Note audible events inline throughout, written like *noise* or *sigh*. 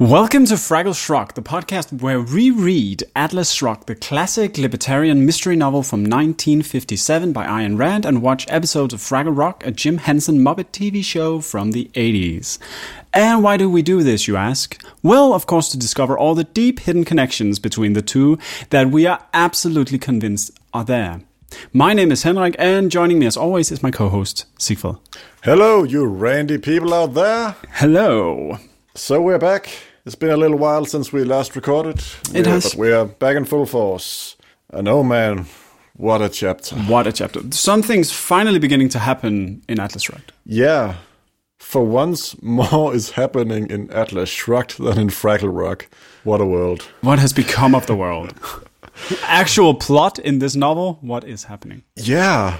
Welcome to Fraggle Shrugged, the podcast where we read Atlas Shrugged, the classic libertarian mystery novel from 1957 by Ayn Rand, and watch episodes of Fraggle Rock, a Jim Henson Muppet TV show from the 80s. And why do we do this, you ask? Well, of course, to discover all the deep hidden connections between the two that we are absolutely convinced are there. My name is Henrik, and joining me as always is my co host, Sigfrid. Hello, you randy people out there. Hello. So we're back. It's been a little while since we last recorded. It We're- has. But we're back in full force. And oh man, what a chapter. What a chapter. Something's finally beginning to happen in Atlas Shrugged. Yeah. For once, more is happening in Atlas Shrugged than in Fraggle Rock. What a world. What has become of the world? Actual plot in this novel? What is happening? Yeah.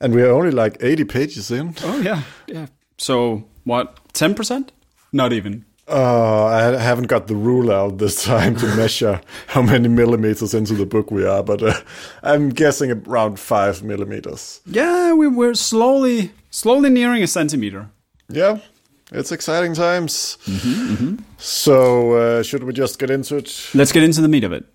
And we're only like 80 pages in. Oh, yeah. Yeah. So, what, 10%? Not even. Uh, I haven't got the rule out this *laughs* time to measure how many millimeters into the book we are, but uh, I'm guessing around five millimeters. Yeah, we were slowly, slowly nearing a centimeter. Yeah, it's exciting times. So, uh, should we just get into it? Let's get into the meat of it.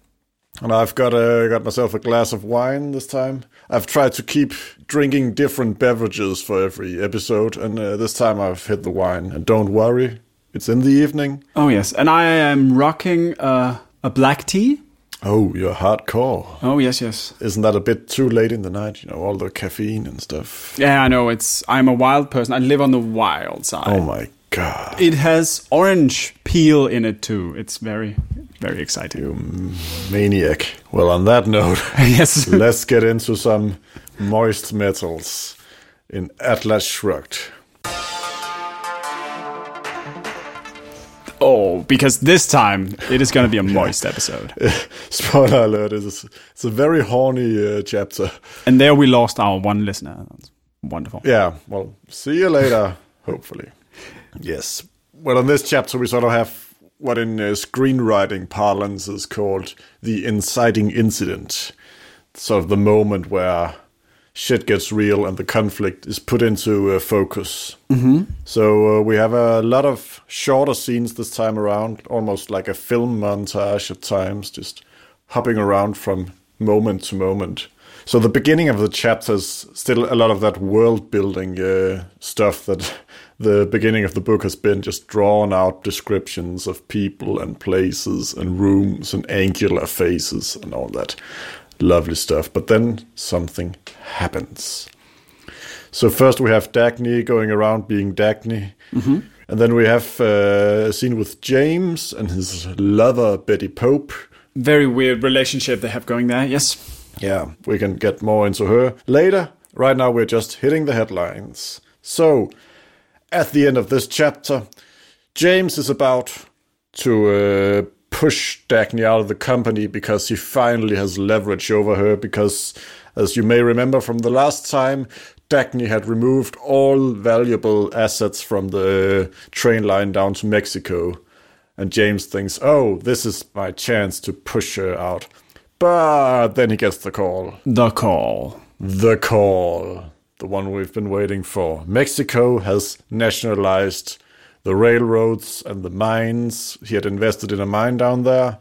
And I've got uh, got myself a glass of wine this time. I've tried to keep drinking different beverages for every episode, and uh, this time I've hit the wine. And don't worry, it's in the evening. Oh, yes. And I am rocking uh, a black tea. Oh, you're hardcore. Oh, yes, yes. Isn't that a bit too late in the night? You know, all the caffeine and stuff. Yeah, I know. It's. I'm a wild person. I live on the wild side. Oh my god. It has orange peel in it too. It's very, very exciting. Maniac. Well, on that note, *laughs* yes. let's get into some moist metals in Atlas Shrugged. Oh, because this time it is going to be a moist episode. *laughs* Spoiler alert, it's, it's a very horny uh, chapter. And there we lost our one listener. That's wonderful. Yeah, well, see you later, *laughs* hopefully. Yes. Well, in this chapter, we sort of have what in uh, screenwriting parlance is called the inciting incident. Sort of the moment where shit gets real and the conflict is put into uh, focus. Mm-hmm. So uh, we have a lot of shorter scenes this time around, almost like a film montage at times, just hopping around from moment to moment. So the beginning of the chapter is still a lot of that world building uh, stuff that *laughs* the beginning of the book has been just drawn out descriptions of people and places and rooms and angular faces and all that lovely stuff. But then something happens. So first we have Dagny going around being Dagny. And then we have uh, a scene with James and his lover Betty Pope. Very weird relationship they have going there. Yes. Yeah, we can get more into her later. Right now, we're just hitting the headlines. So, at the end of this chapter, James is about to uh, push Dagny out of the company because he finally has leverage over her. Because, as you may remember from the last time, Dagny had removed all valuable assets from the train line down to Mexico. And James thinks, oh, this is my chance to push her out. But then he gets the call. The call. The call. The one we've been waiting for. Mexico has nationalized the railroads and the mines. He had invested in a mine down there.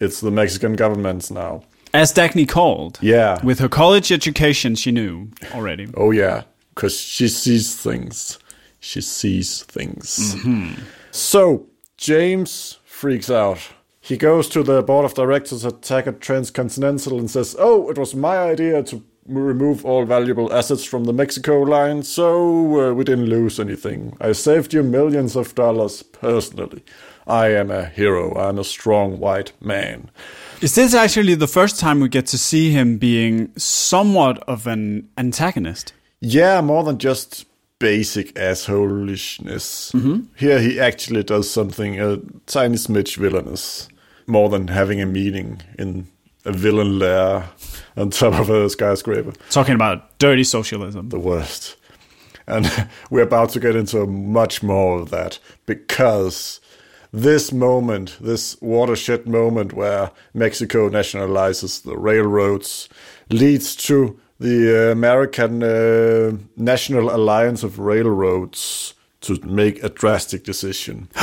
It's the Mexican government's now. As Dagny called. Yeah. With her college education, she knew already. Oh, yeah. Because she sees things. She sees things. Mm-hmm. So, James freaks out. He goes to the board of directors at Taggart Transcontinental and says, Oh, it was my idea to remove all valuable assets from the Mexico line, so uh, we didn't lose anything. I saved you millions of dollars personally. I am a hero. I'm a strong white man. Is this actually the first time we get to see him being somewhat of an antagonist? Yeah, more than just basic assholishness. Here he actually does something a tiny smidge villainous, more than having a meaning in a villain lair on top of a skyscraper. Talking about dirty socialism. The worst. And *laughs* we're about to get into much more of that because this moment, this watershed moment where Mexico nationalizes the railroads, leads to the American uh, National Alliance of Railroads to make a drastic decision. *gasps*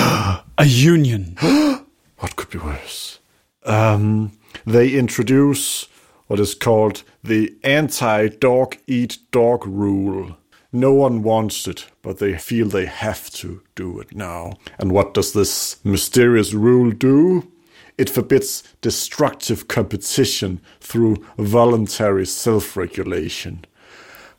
A union. *gasps* what could be worse? Um, they introduce what is called the anti dog eat dog rule. No one wants it, but they feel they have to do it now. And what does this mysterious rule do? It forbids destructive competition through voluntary self regulation.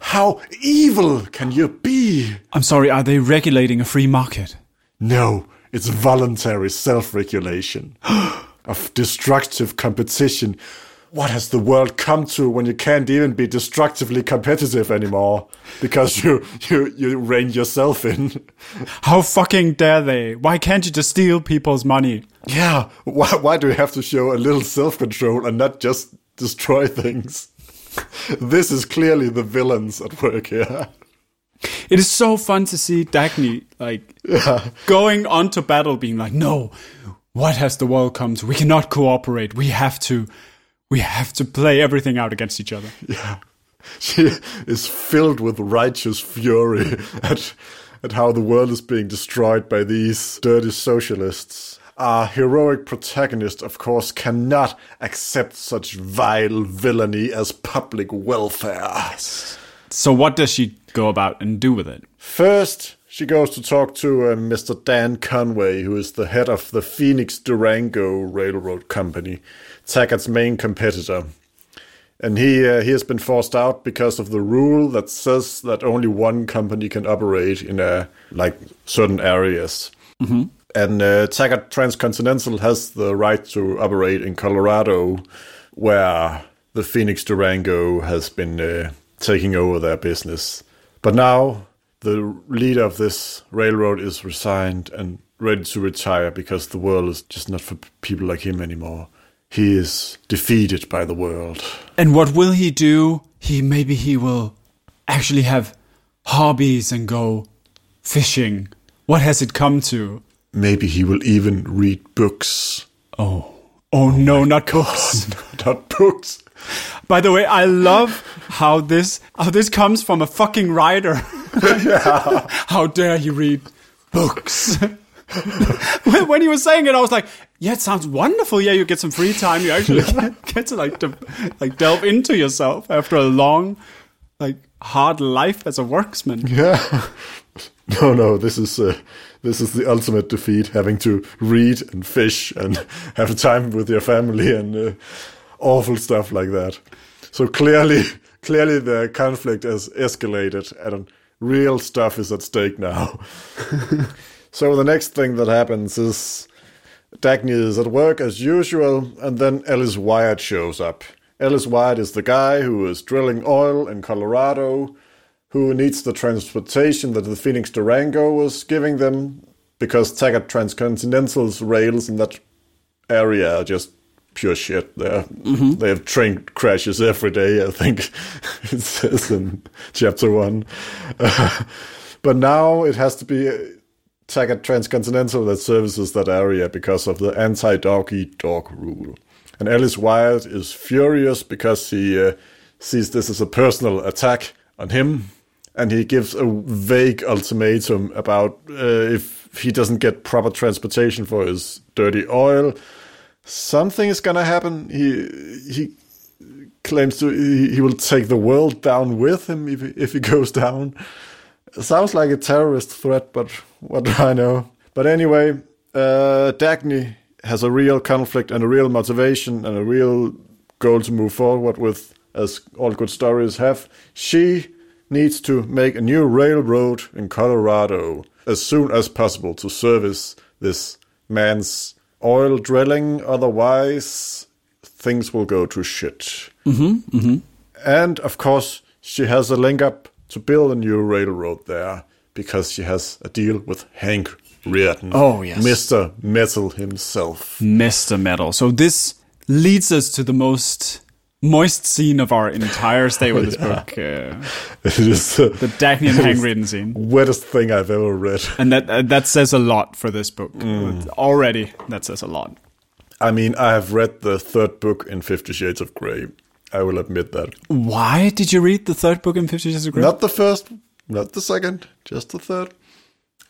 How evil can you be? I'm sorry, are they regulating a free market? No, it's voluntary self regulation *gasps* of destructive competition. What has the world come to when you can't even be destructively competitive anymore because you you you rein yourself in? How fucking dare they? Why can't you just steal people's money? Yeah, why why do we have to show a little self control and not just destroy things? this is clearly the villains at work here. It is so fun to see Dagny like Yeah. going onto battle, being like, "No, what has the world come to? We cannot cooperate. We have to, we have to play everything out against each other." *laughs* Yeah. She is filled with righteous fury *laughs* at, at how the world is being destroyed by these dirty socialists. Our heroic protagonist, of course, cannot accept such vile villainy as public welfare. So, what does she go about and do with it? First, she goes to talk to uh, Mr. Dan Conway, who is the head of the Phoenix Durango Railroad Company, Taggart's main competitor. And he uh, he has been forced out because of the rule that says that only one company can operate in a like certain areas. And uh, Taggart Transcontinental has the right to operate in Colorado, where the Phoenix Durango has been uh, taking over their business. But now the leader of this railroad is resigned and ready to retire because the world is just not for people like him anymore. He is defeated by the world. And what will he do? He maybe he will actually have hobbies and go fishing. What has it come to? Maybe he will even read books. Oh, oh no, oh not books. *laughs* not books. By the way, I love how this how this comes from a fucking writer. *laughs* *laughs* How dare you read books? *laughs* when when he was saying it, I was like, "Yeah, it sounds wonderful. Yeah, you get some free time. You actually *laughs* get, to like to, like delve into yourself after a long, like hard life as a worksman." Yeah. No, no, this is uh, this is the ultimate defeat. Having to read and fish and have time with your family and uh, awful stuff like that. So clearly, clearly the conflict has escalated and real stuff is at stake now. *laughs* so the next thing that happens is Dagny is at work as usual, and then Ellis Wyatt shows up. Ellis Wyatt is the guy who is drilling oil in Colorado, who needs the transportation that the Phoenix Durango was giving them, because Taggart Transcontinental's rails in that area are just pure shit. They're, They have train crashes every day, I think *laughs* it says in chapter one. but now it has to be Taggart Transcontinental that services that area because of the anti dog eat dog rule. And Ellis Wyatt is furious because he uh, sees this as a personal attack on him. And he gives a vague ultimatum about uh, if he doesn't get proper transportation for his dirty oil, something is gonna happen. He he claims to he, he will take the world down with him if if he *laughs* goes down. Sounds like a terrorist threat, but what do I know? But anyway, uh, Dagny has a real conflict and a real motivation and a real goal to move forward with, as all good stories have. She needs to make a new railroad in Colorado as soon as possible to service this man's oil drilling. Otherwise, things will go to shit. Mm-hmm, mm-hmm. And of course, she has a link up to build a new railroad there because she has a deal with Hank Rearden. Oh, yes. Mr. Metal himself. Mr. Metal. So this leads us to the most moist scene of our entire stay with this *laughs* book, uh, It is uh, the Dagny and Hank Rearden scene. wettest thing I've ever read. And that uh, that says a lot for this book. Already, that says a lot. I mean, I have read the third book in Fifty Shades of Grey. I will admit that. Why did you read the third book in Fifty Shades of Grey? Not the first, not the second, just the third.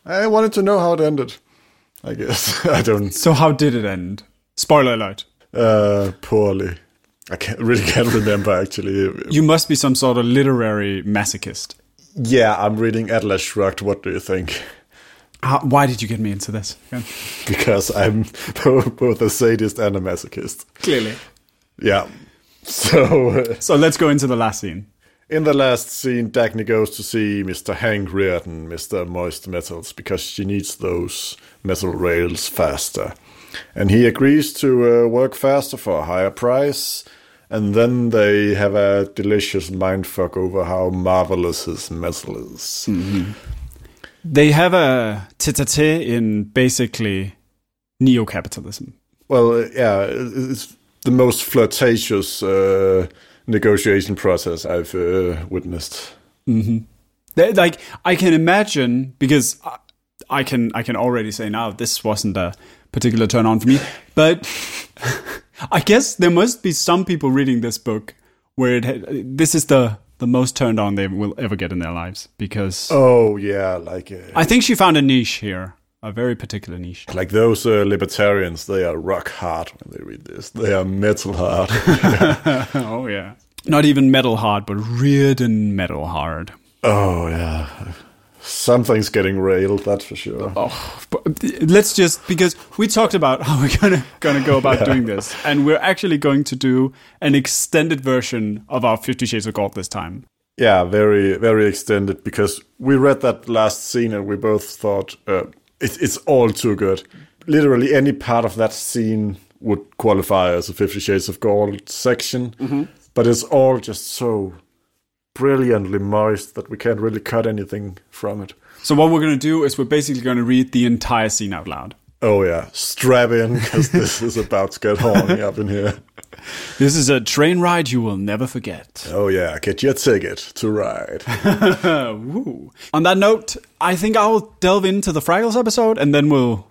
I wanted to know how it ended. I guess *laughs* I don't. So how did it end? Spoiler alert. Uh, poorly. I can't really *laughs* can't remember actually. You must be some sort of literary masochist. Yeah, I'm reading Atlas Shrugged. What do you think? How, why did you get me into this? Because I'm *laughs* both a sadist and a masochist. Clearly. Yeah. So uh, So let's go into the last scene. in the last scene, Dagny goes to see Mr. Hank Rearden, Mr. Moist Metals, because she needs those metal rails faster. And he agrees to uh, work faster for a higher price. And then they have a delicious mindfuck over how marvelous his metal is. They have a tete-a-tete in basically neo-capitalism. Well, uh, yeah, it's the most flirtatious uh, negotiation process I've uh, witnessed. They- like I can imagine because I, I can I can already say now this wasn't a particular turn on for me, but *laughs* I guess there must be some people reading this book where it this is the the most turned on they will ever get in their lives because Oh yeah, like uh, I think she found a niche here, a very particular niche. like those uh, libertarians. They are rock hard when they read this. They are metal hard. *laughs* oh yeah, not even metal hard, but Rearden metal hard. oh yeah, something's getting railed. That's for sure. But let's just because we talked about how we're gonna gonna go about doing this, and we're actually going to do an extended version of our Fifty Shades of Gold this time. Yeah, very very extended because we read that last scene and we both thought uh, it, it's all too good. Literally any part of that scene would qualify as a Fifty Shades of Gold section, but it's all just so brilliantly moist that we can't really cut anything from it. So what we're gonna do is we're basically gonna read the entire scene out loud. Oh yeah, strap in because *laughs* this is about to get horny up in here. This is a train ride you will never forget. Oh yeah, get your ticket to ride. *laughs* Woo. On that note, I think I'll delve into the Fraggles episode, and then we'll.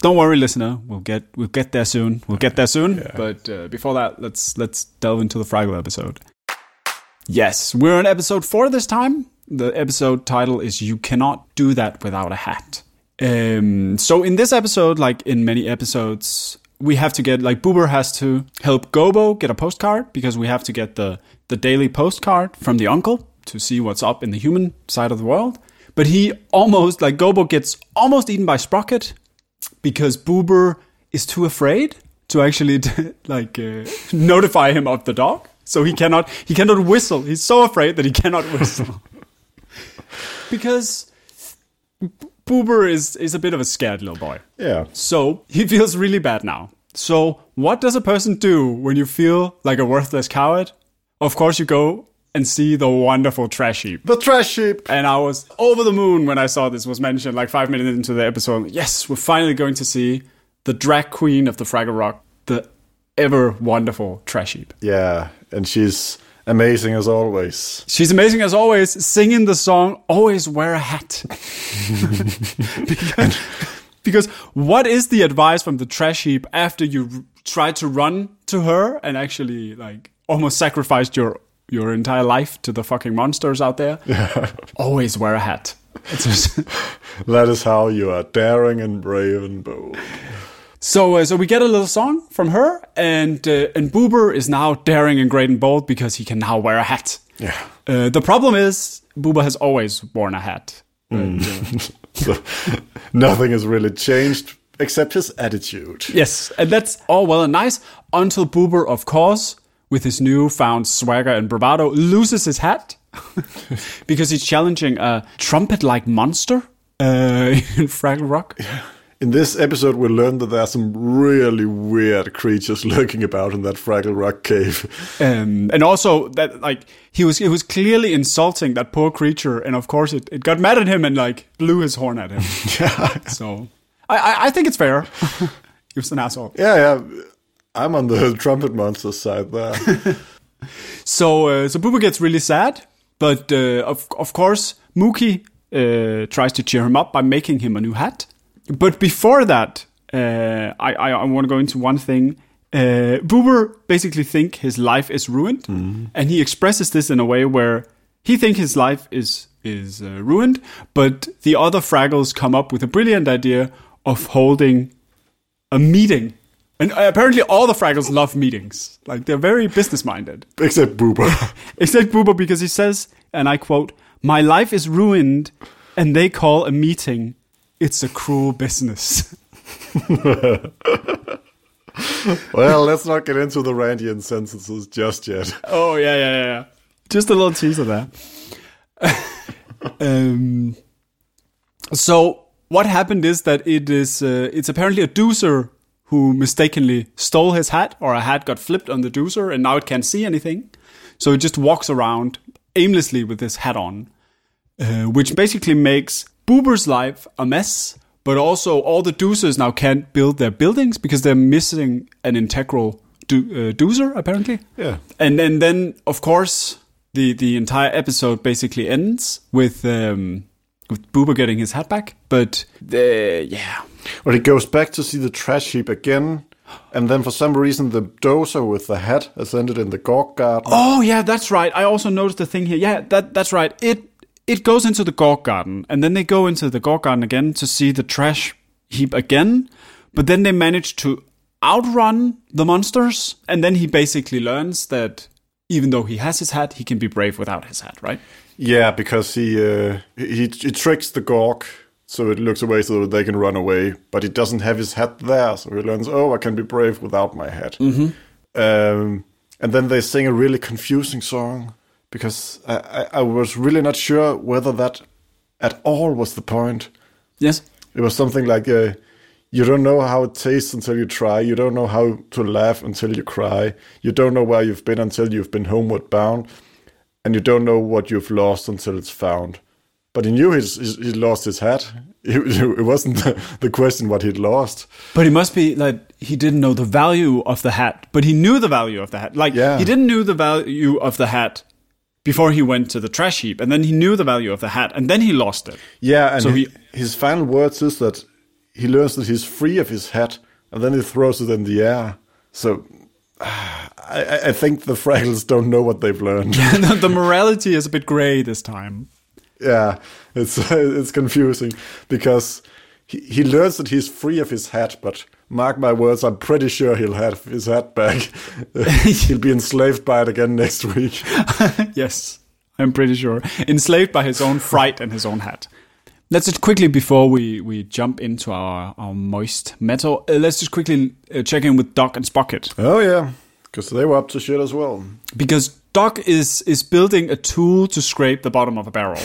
Don't worry, listener. We'll get we'll get there soon. We'll get there soon. But uh, before that, let's let's delve into the Fraggle episode. Yes, we're on episode four this time. The episode title is "You Cannot Do That Without a Hat." Um, so in this episode, like in many episodes, we have to get like Boober has to help Gobo get a postcard because we have to get the the daily postcard from the uncle to see what's up in the human side of the world. But he almost like Gobo gets almost eaten by Sprocket because Boober is too afraid to actually *laughs* like uh, notify him of the dog. So he cannot he cannot whistle. He's so afraid that he cannot whistle. *laughs* because Boober is is a bit of a scared little boy. Yeah. So he feels really bad now. So what does a person do when you feel like a worthless coward? Of course you go and see the wonderful trash heap. The trash heap. And I was over the moon when I saw this was mentioned like five minutes into the episode. Yes, we're finally going to see the drag queen of the Fraggle Rock, the ever wonderful trash heap. Yeah, and she's amazing as always. She's amazing as always, singing the song "Always Wear a Hat." *laughs* because, because what is the advice from the trash heap after you tried to run to her and actually like almost sacrificed your your entire life to the fucking monsters out there? *laughs* Yeah. Always wear a hat. *laughs* That is how you are daring and brave and bold. So, uh, so we get a little song from her, and uh, and Boober is now daring and great and bold because he can now wear a hat. Yeah. Uh, the problem is Boober has always worn a hat. So *laughs* nothing has really changed except his attitude. Yes, and that's all well and nice until Boober, of course, with his newfound swagger and bravado, loses his hat *laughs* because he's challenging a trumpet-like monster uh, *laughs* in Fraggle Rock. In this episode, we learned that there are some really weird creatures *laughs* lurking about in that Fraggle Rock cave. Um, and also that like he was he was clearly insulting that poor creature, and of course it, it got mad at him and like blew his horn at him. *laughs* yeah. So I, I, I think it's fair. *laughs* he was an asshole. Yeah, yeah. I'm on the trumpet monster's side there. So uh, so Boober gets really sad, but uh, of of course Mookie uh, tries to cheer him up by making him a new hat. But before that, uh, I I, I want to go into one thing. Uh, Boober basically think his life is ruined, and he expresses this in a way where he think his life is is uh, ruined, but the other Fraggles come up with a brilliant idea of holding a meeting. And apparently, all the Fraggles love meetings. Like they're very business minded. Except Boober. *laughs* Except Boober, because he says, and I quote, "My life is ruined, and they call a meeting. It's a cruel business." *laughs* well, let's not get into the Randian sentences just yet. Oh yeah, yeah, yeah, yeah. Just a little teaser there. *laughs* um, so what happened is that it is uh, it's apparently a doozer who mistakenly stole his hat, or a hat got flipped on the doozer, and now it can't see anything. So it just walks around aimlessly with this hat on, uh, which basically makes Boober's life a mess. But also, all the doozers now can't build their buildings because they're missing an integral do- uh, doozer, apparently. Yeah. And and then, of course, the the entire episode basically ends with um, with Boober getting his hat back. But the, yeah, Well, he goes back to see the trash heap again, and then for some reason the doozer with the hat has ended in the Gorg garden. Oh yeah, that's right. I also noticed the thing here. Yeah, that that's right. It it goes into the Gorg garden, and then they go into the Gorg garden again to see the trash heap again. But then they manage to outrun the monsters, and then he basically learns that even though he has his hat, he can be brave without his hat. Right? Yeah, because he, uh, he he tricks the Gorg so it looks away so that they can run away, but he doesn't have his hat there, so he learns, oh, I can be brave without my hat. Mm-hmm. Um, and then they sing a really confusing song because I, I, I was really not sure whether that at all was the point. Yes. It was something like, uh, you don't know how it tastes until you try. You don't know how to laugh until you cry. You don't know where you've been until you've been homeward bound. And you don't know what you've lost until it's found. But he knew he's, he lost his hat. *laughs* It, it wasn't the, the question what he'd lost. But he must be like he didn't know the value of the hat, but he knew the value of the hat. Like Yeah. he didn't know the value of the hat before he went to the trash heap, and then he knew the value of the hat, and then he lost it. Yeah, and So he, he- his final words is that he learns that he's free of his hat, and then he throws it in the air. So *sighs* I, I- think the Fraggles don't know what they've learned. *laughs* the the morality is a bit gray this time. yeah, it's *laughs* it's confusing because he, he learns that he's free of his hat, but mark my words, I'm pretty sure he'll have his hat back. *laughs* he'll be enslaved by it again next week. *laughs* yes, I'm pretty sure. Enslaved by his own fright and his own hat. Let's just quickly, before we, we jump into our, our moist metal, uh, let's just quickly uh, check in with Doc and Sprocket. Oh yeah, because they were up to shit as well. Because Doc is, is building a tool to scrape the bottom of a barrel.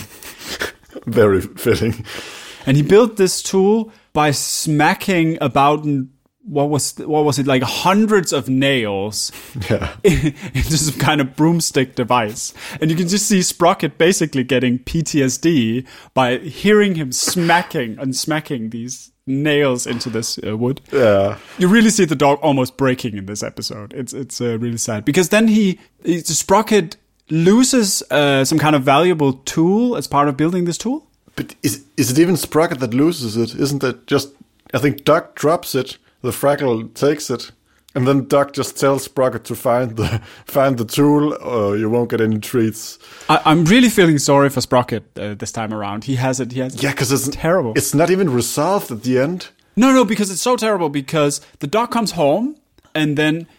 *laughs* Very fitting. And he built this tool by smacking about what was what was it like hundreds of nails *laughs* Yeah. *laughs* into some kind of broomstick device. And you can just see Sprocket basically getting PTSD by hearing him smacking and smacking these nails into this uh, wood. Yeah. You really see the dog almost breaking in this episode. It's it's uh, really sad because then he, he Sprocket loses uh, some kind of valuable tool as part of building this tool. But is is it even Sprocket that loses it? Isn't it just? I think Doc drops it. The Fraggle takes it, and then Doc just tells Sprocket to find the *laughs* find the tool, or you won't get any treats. I, I'm really feeling sorry for Sprocket uh, this time around. He has it. He has Yeah, because it's terrible. It's not even resolved at the end. No, no, because it's so terrible. Because the dog comes home, and then the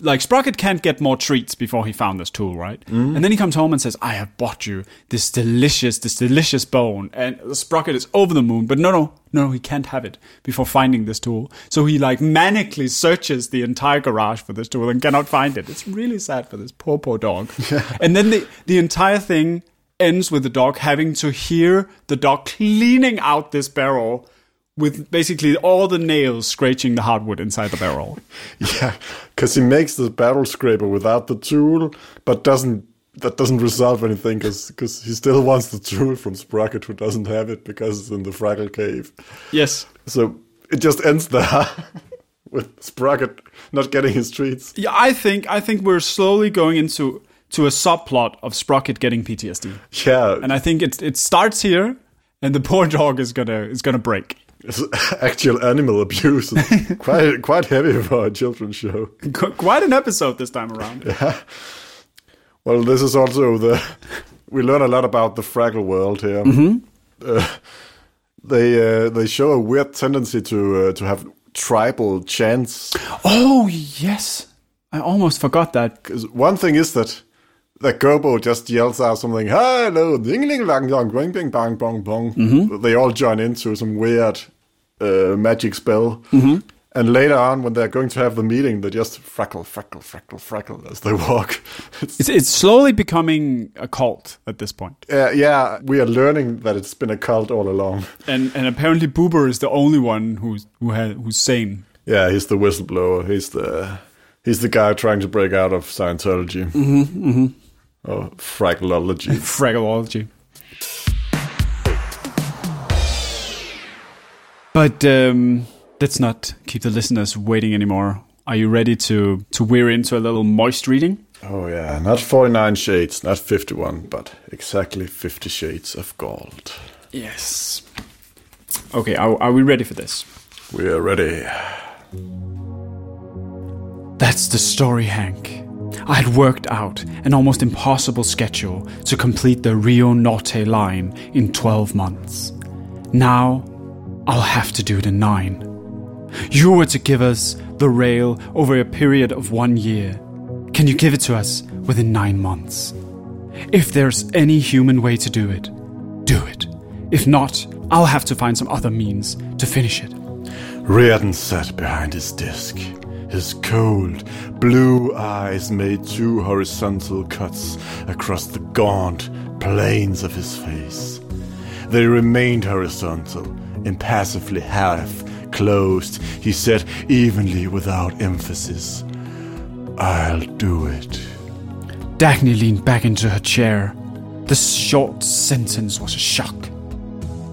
like Sprocket can't get more treats before he found this tool, right? Mm-hmm. And then he comes home and says, "I have bought you this delicious, this delicious bone." And Sprocket is over the moon, but no, no, no, he can't have it before finding this tool. So he like manically searches the entire garage for this tool and cannot find it. It's really sad for this poor, poor dog. *laughs* And then the the entire thing ends with the dog having to hear the dog cleaning out this barrel with basically all the nails scratching the hardwood inside the barrel. *laughs* Yeah, because he makes the barrel scraper without the tool, but doesn't. That doesn't resolve anything because he still wants the tool from Sprocket, who doesn't have it because it's in the Fraggle cave. Yes. So it just ends there *laughs* with Sprocket not getting his treats. Yeah, I think I think we're slowly going into to a subplot of Sprocket getting PTSD. Yeah, And I think it it starts here and the *laughs* poor dog is gonna is gonna break. It's actual animal abuse. *laughs* Quite quite heavy for a children's show. Qu- Quite an episode this time around. yeah. Well, this is also the we learn a lot about the Fraggle world here. Uh, they uh, they show a weird tendency to uh, to have tribal chants. Oh yes, I almost forgot that. one thing is that that Gobo just yells out something, "Hello, ding ling lang dong, bing bing bang bong bong." They all join into some weird uh, magic spell. And later on, when they're going to have the meeting, they just freckle, freckle, freckle, freckle as they walk. *laughs* It's, It's it's slowly becoming a cult at this point, uh, yeah, we are learning that it's been a cult all along. *laughs* and and apparently Boober is the only one who's who had who's sane. Yeah, he's the whistleblower. He's the he's the guy trying to break out of Scientology. Mm-hmm, mm-hmm. Or fraggleology. Fragology. *laughs* But um, let's not keep the listeners waiting anymore. Are you ready to to wear into a little moist reading? oh yeah, not 49 shades, not 51, but exactly 50 shades of gold. Yes. Okay, are, are we ready for this? We are ready. That's the story, Hank. I had worked out an almost impossible schedule to complete the Rio Norte line in 12 months. Now, I'll have to do it in nine. You were to give us the rail over a period of one year. Can you give it to us within nine months? If there's any human way to do it, do it. If not, I'll have to find some other means to finish it. Rearden sat behind his desk. His cold, blue eyes made two horizontal cuts across the gaunt planes of his face. They remained horizontal, impassively half closed. He said evenly without emphasis, I'll do it. Dagny leaned back into her chair. The short sentence was a shock.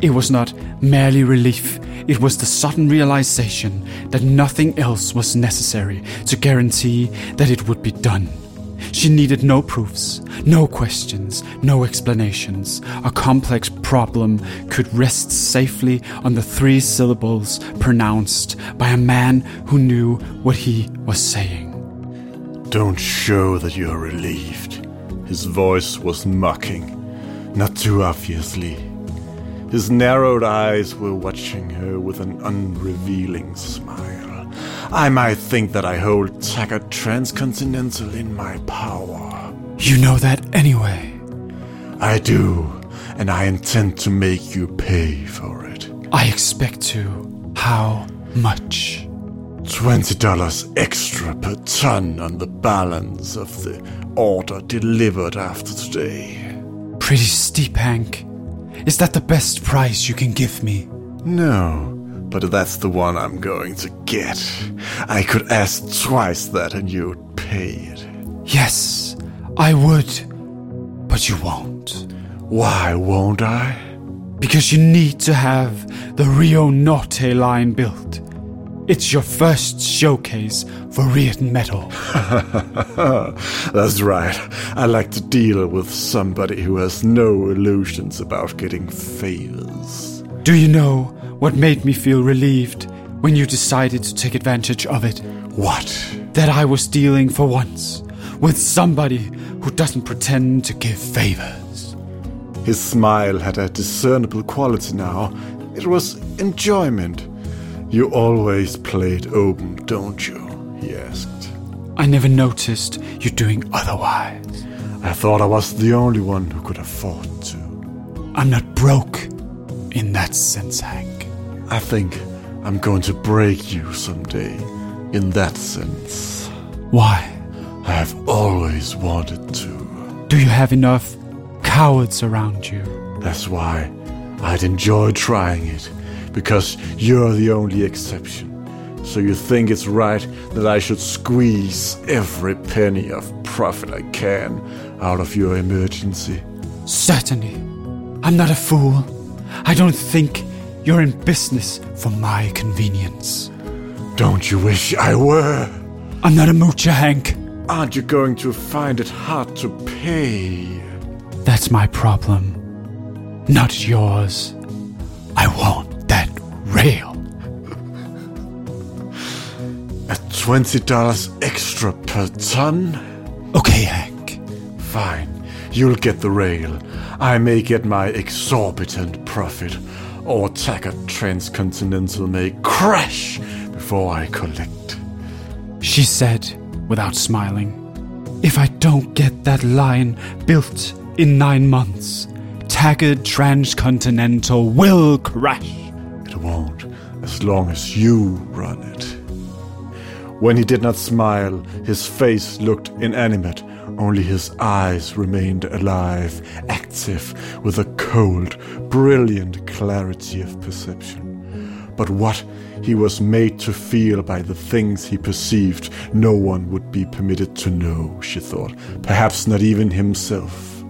It was not merely relief, it was the sudden realization that nothing else was necessary to guarantee that it would be done. She needed no proofs, no questions, no explanations. A complex problem could rest safely on the three syllables pronounced by a man who knew what he was saying. Don't show that you're relieved. His voice was mocking, not too obviously. His narrowed eyes were watching her with an unrevealing smile. I might think that I hold Taggart Transcontinental in my power. You know that anyway. I do, and I intend to make you pay for it. I expect to. How much? Twenty dollars extra per ton on the balance of the order delivered after today. Pretty steep, Hank. Is that the best price you can give me? No, but that's the one I'm going to get. I could ask twice that and you'd pay it. Yes, I would. But you won't. Why won't I? Because you need to have the Rio Norte line built. It's your first showcase for Rearden Metal. *laughs* That's right. I like to deal with somebody who has no illusions about getting favors. Do you know what made me feel relieved when you decided to take advantage of it? What? That I was dealing for once with somebody who doesn't pretend to give favors. His smile had a discernible quality now. It was enjoyment. You always played open, don't you? he asked. I never noticed you doing otherwise. I thought I was the only one who could afford to. I'm not broke in that sense, Hank. I think I'm going to break you someday, in that sense. Why? I've always wanted to. Do you have enough cowards around you? That's why I'd enjoy trying it, because you're the only exception. So you think it's right that I should squeeze every penny of profit I can out of your emergency? Certainly. I'm not a fool. I don't think you're in business for my convenience. Don't you wish I were? I'm not a moocher, Hank. Aren't you going to find it hard to pay? That's my problem. Not yours. I want $20 extra per ton? Okay, Hank. Fine. You'll get the rail. I may get my exorbitant profit, or Taggart Transcontinental may crash before I collect. She said, without smiling, If I don't get that line built in nine months, Taggart Transcontinental will crash. It won't, as long as you run it. When he did not smile, his face looked inanimate, only his eyes remained alive, active, with a cold, brilliant clarity of perception. But what he was made to feel by the things he perceived, no one would be permitted to know, she thought, perhaps not even himself.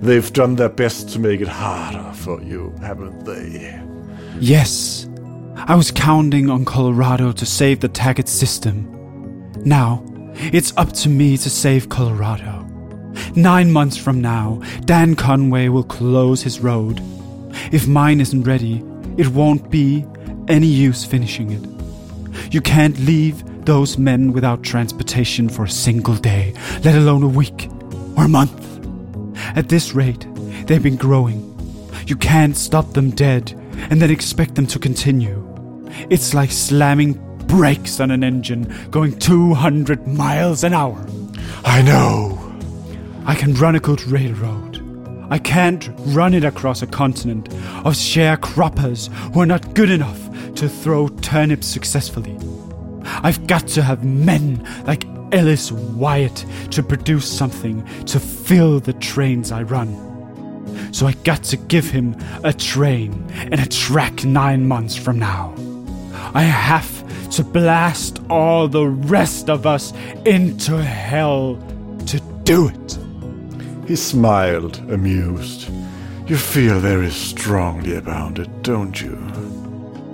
They've done their best to make it harder for you, haven't they? Yes, I was counting on Colorado to save the Taggart system. Now, it's up to me to save Colorado. Nine months from now, Dan Conway will close his road. If mine isn't ready, it won't be any use finishing it. You can't leave those men without transportation for a single day, let alone a week or a month. At this rate, they've been growing. You can't stop them dead and then expect them to continue. It's like slamming brakes on an engine going 200 miles an hour. I know. I can run a good railroad. I can't run it across a continent of sharecroppers who are not good enough to throw turnips successfully. I've got to have men like Ellis Wyatt to produce something to fill the trains I run. So I got to give him a train and a track nine months from now. I have to blast all the rest of us into hell to do it. He smiled, amused. You feel very strongly about it, don't you?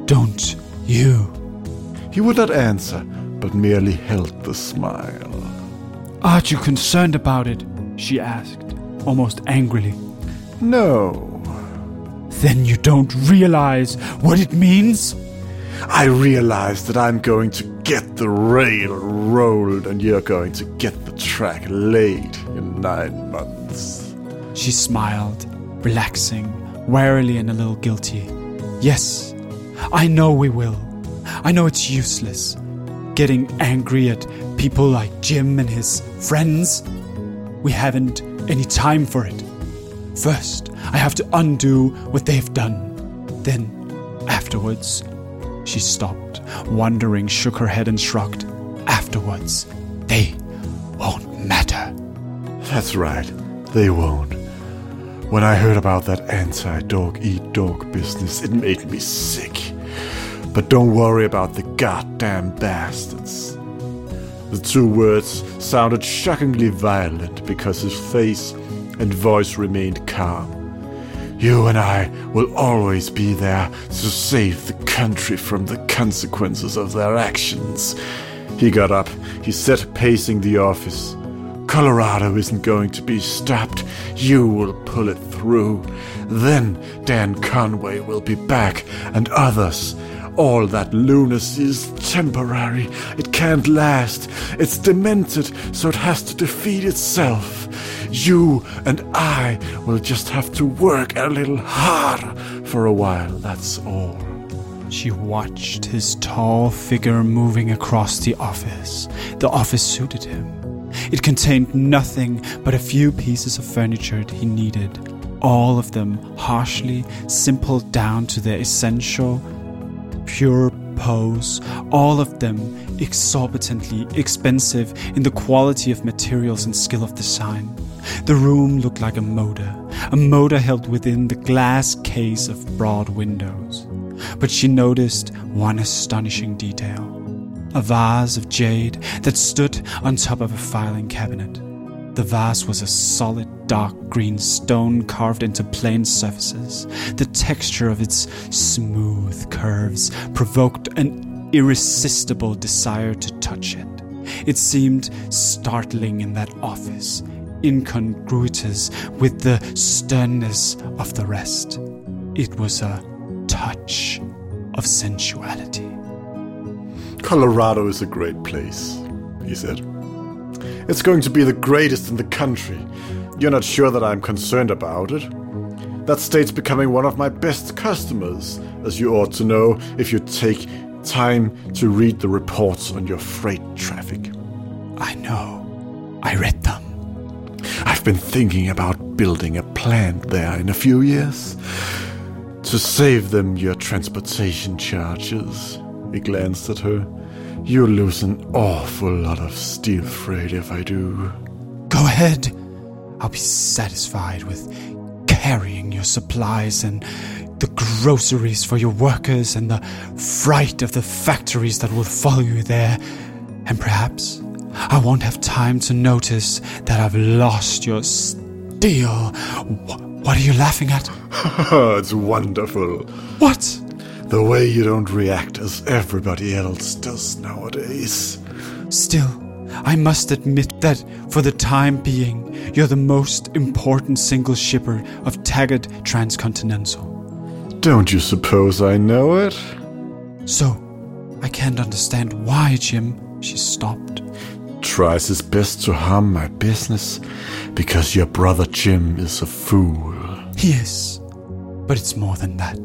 Don't you? He would not answer, but merely held the smile. Aren't you concerned about it? She asked, almost angrily. No. Then you don't realize what it means? I realize that I'm going to get the rail rolled and you're going to get the track laid in nine months. She smiled, relaxing, warily and a little guilty. Yes, I know we will. I know it's useless. Getting angry at people like Jim and his friends. We haven't any time for it. First, I have to undo what they've done. Then, afterwards, she stopped, wondering, shook her head, and shrugged. Afterwards, they won't matter. That's right, they won't. When I heard about that anti dog eat dog business, it made me sick. But don't worry about the goddamn bastards. The two words sounded shockingly violent because his face and voice remained calm. You and I will always be there to save the country from the consequences of their actions. He got up. He sat pacing the office. Colorado isn't going to be stopped. You will pull it through. Then Dan Conway will be back, and others. All that lunacy is temporary. It can't last. It's demented, so it has to defeat itself. You and I will just have to work a little harder for a while, that's all. She watched his tall figure moving across the office. The office suited him. It contained nothing but a few pieces of furniture he needed, all of them harshly simple down to their essential, pure pose, all of them exorbitantly expensive in the quality of materials and skill of design. The room looked like a motor, a motor held within the glass case of broad windows. But she noticed one astonishing detail a vase of jade that stood on top of a filing cabinet. The vase was a solid dark green stone carved into plain surfaces. The texture of its smooth curves provoked an irresistible desire to touch it. It seemed startling in that office, incongruous with the sternness of the rest. It was a touch of sensuality. Colorado is a great place, he said. It's going to be the greatest in the country. You're not sure that I'm concerned about it. That state's becoming one of my best customers, as you ought to know if you take time to read the reports on your freight traffic. I know. I read them. Been thinking about building a plant there in a few years to save them your transportation charges. He glanced at her. You'll lose an awful lot of steel freight if I do. Go ahead. I'll be satisfied with carrying your supplies and the groceries for your workers and the freight of the factories that will follow you there. And perhaps I won't have time to notice that I've lost your steel. What are you laughing at? *laughs* it's wonderful. What? The way you don't react as everybody else does nowadays. Still, I must admit that for the time being, you're the most important single shipper of Taggart Transcontinental. Don't you suppose I know it? So, I can't understand why, Jim. She stopped. Tries his best to harm my business because your brother Jim is a fool. He is. But it's more than that.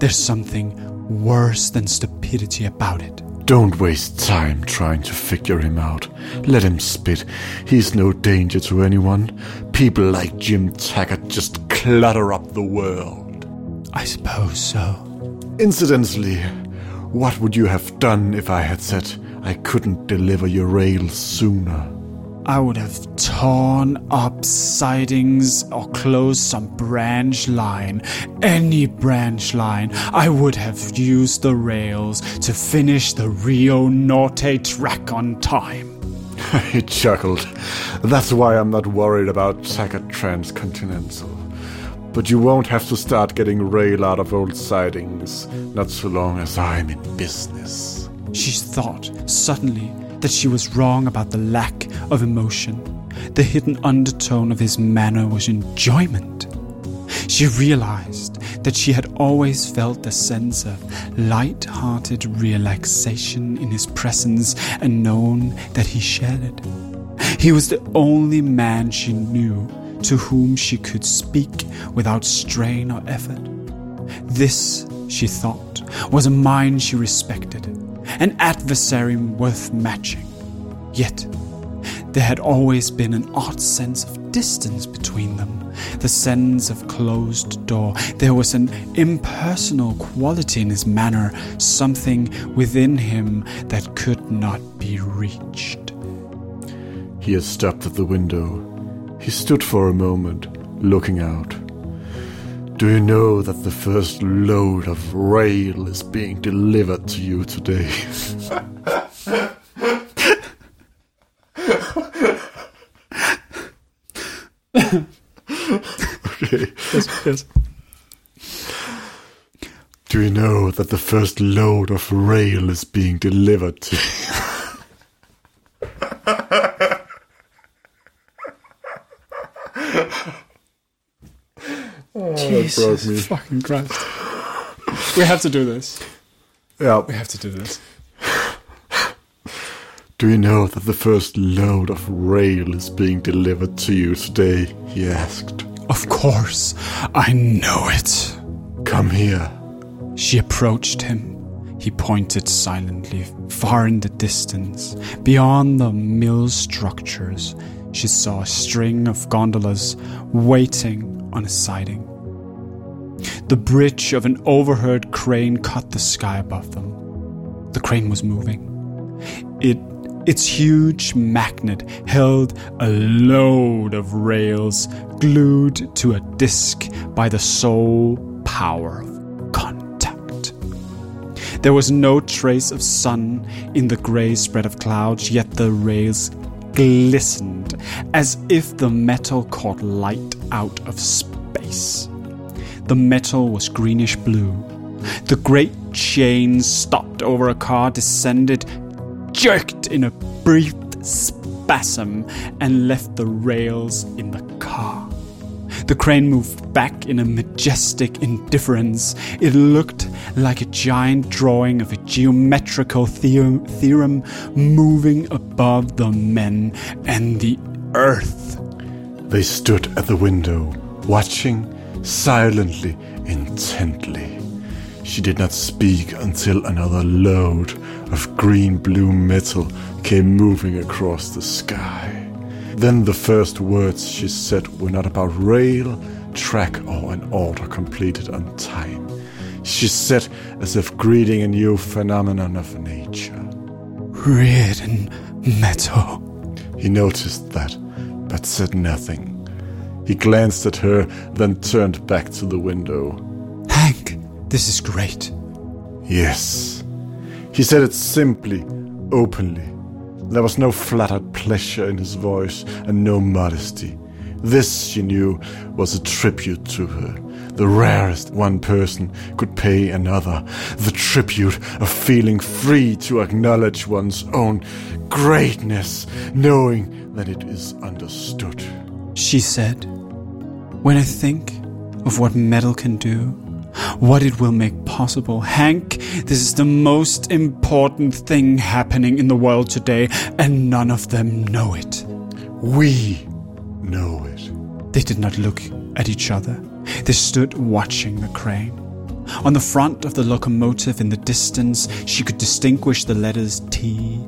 There's something worse than stupidity about it. Don't waste time trying to figure him out. Let him spit. He's no danger to anyone. People like Jim Taggart just clutter up the world. I suppose so. Incidentally, what would you have done if I had said I couldn't deliver your rails sooner? I would have torn up sidings or closed some branch line. Any branch line. I would have used the rails to finish the Rio Norte track on time. *laughs* he chuckled. That's why I'm not worried about Taggart Transcontinental. But you won't have to start getting rail out of old sidings, not so long as I'm in business. She thought, suddenly, that she was wrong about the lack of emotion. The hidden undertone of his manner was enjoyment. She realized that she had always felt a sense of light hearted relaxation in his presence and known that he shared it. He was the only man she knew to whom she could speak without strain or effort. This, she thought, was a mind she respected, an adversary worth matching. Yet, there had always been an odd sense of distance between them, the sense of closed door. There was an impersonal quality in his manner, something within him that could not be reached. He had stopped at the window he stood for a moment, looking out. Do you know that the first load of rail is being delivered to you today? okay. Yes, yes. Do you know that the first load of rail is being delivered to Oh, Jesus me. fucking Christ. We have to do this. Yeah. We have to do this. Do you know that the first load of rail is being delivered to you today? He asked. Of course. I know it. Come here. She approached him. He pointed silently, far in the distance. Beyond the mill structures, she saw a string of gondolas waiting on a siding. The bridge of an overhead crane cut the sky above them. The crane was moving. It, its huge magnet held a load of rails glued to a disc by the sole power of contact. There was no trace of sun in the gray spread of clouds, yet the rails glistened as if the metal caught light out of space. The metal was greenish blue. The great chain stopped over a car, descended, jerked in a brief spasm, and left the rails in the car. The crane moved back in a majestic indifference. It looked like a giant drawing of a geometrical theorem, theorem moving above the men and the earth. They stood at the window, watching silently, intently. She did not speak until another load of green blue metal came moving across the sky. Then the first words she said were not about rail, track, or an order completed on time. She said as if greeting a new phenomenon of nature. Rearden metal. He noticed that, but said nothing. He glanced at her, then turned back to the window. Hank, this is great. Yes. He said it simply, openly. There was no flattered pleasure in his voice and no modesty. This, she knew, was a tribute to her, the rarest one person could pay another, the tribute of feeling free to acknowledge one's own greatness, knowing that it is understood. She said, When I think of what metal can do, what it will make possible. Hank, this is the most important thing happening in the world today, and none of them know it. We know it. They did not look at each other. They stood watching the crane. On the front of the locomotive in the distance, she could distinguish the letters T.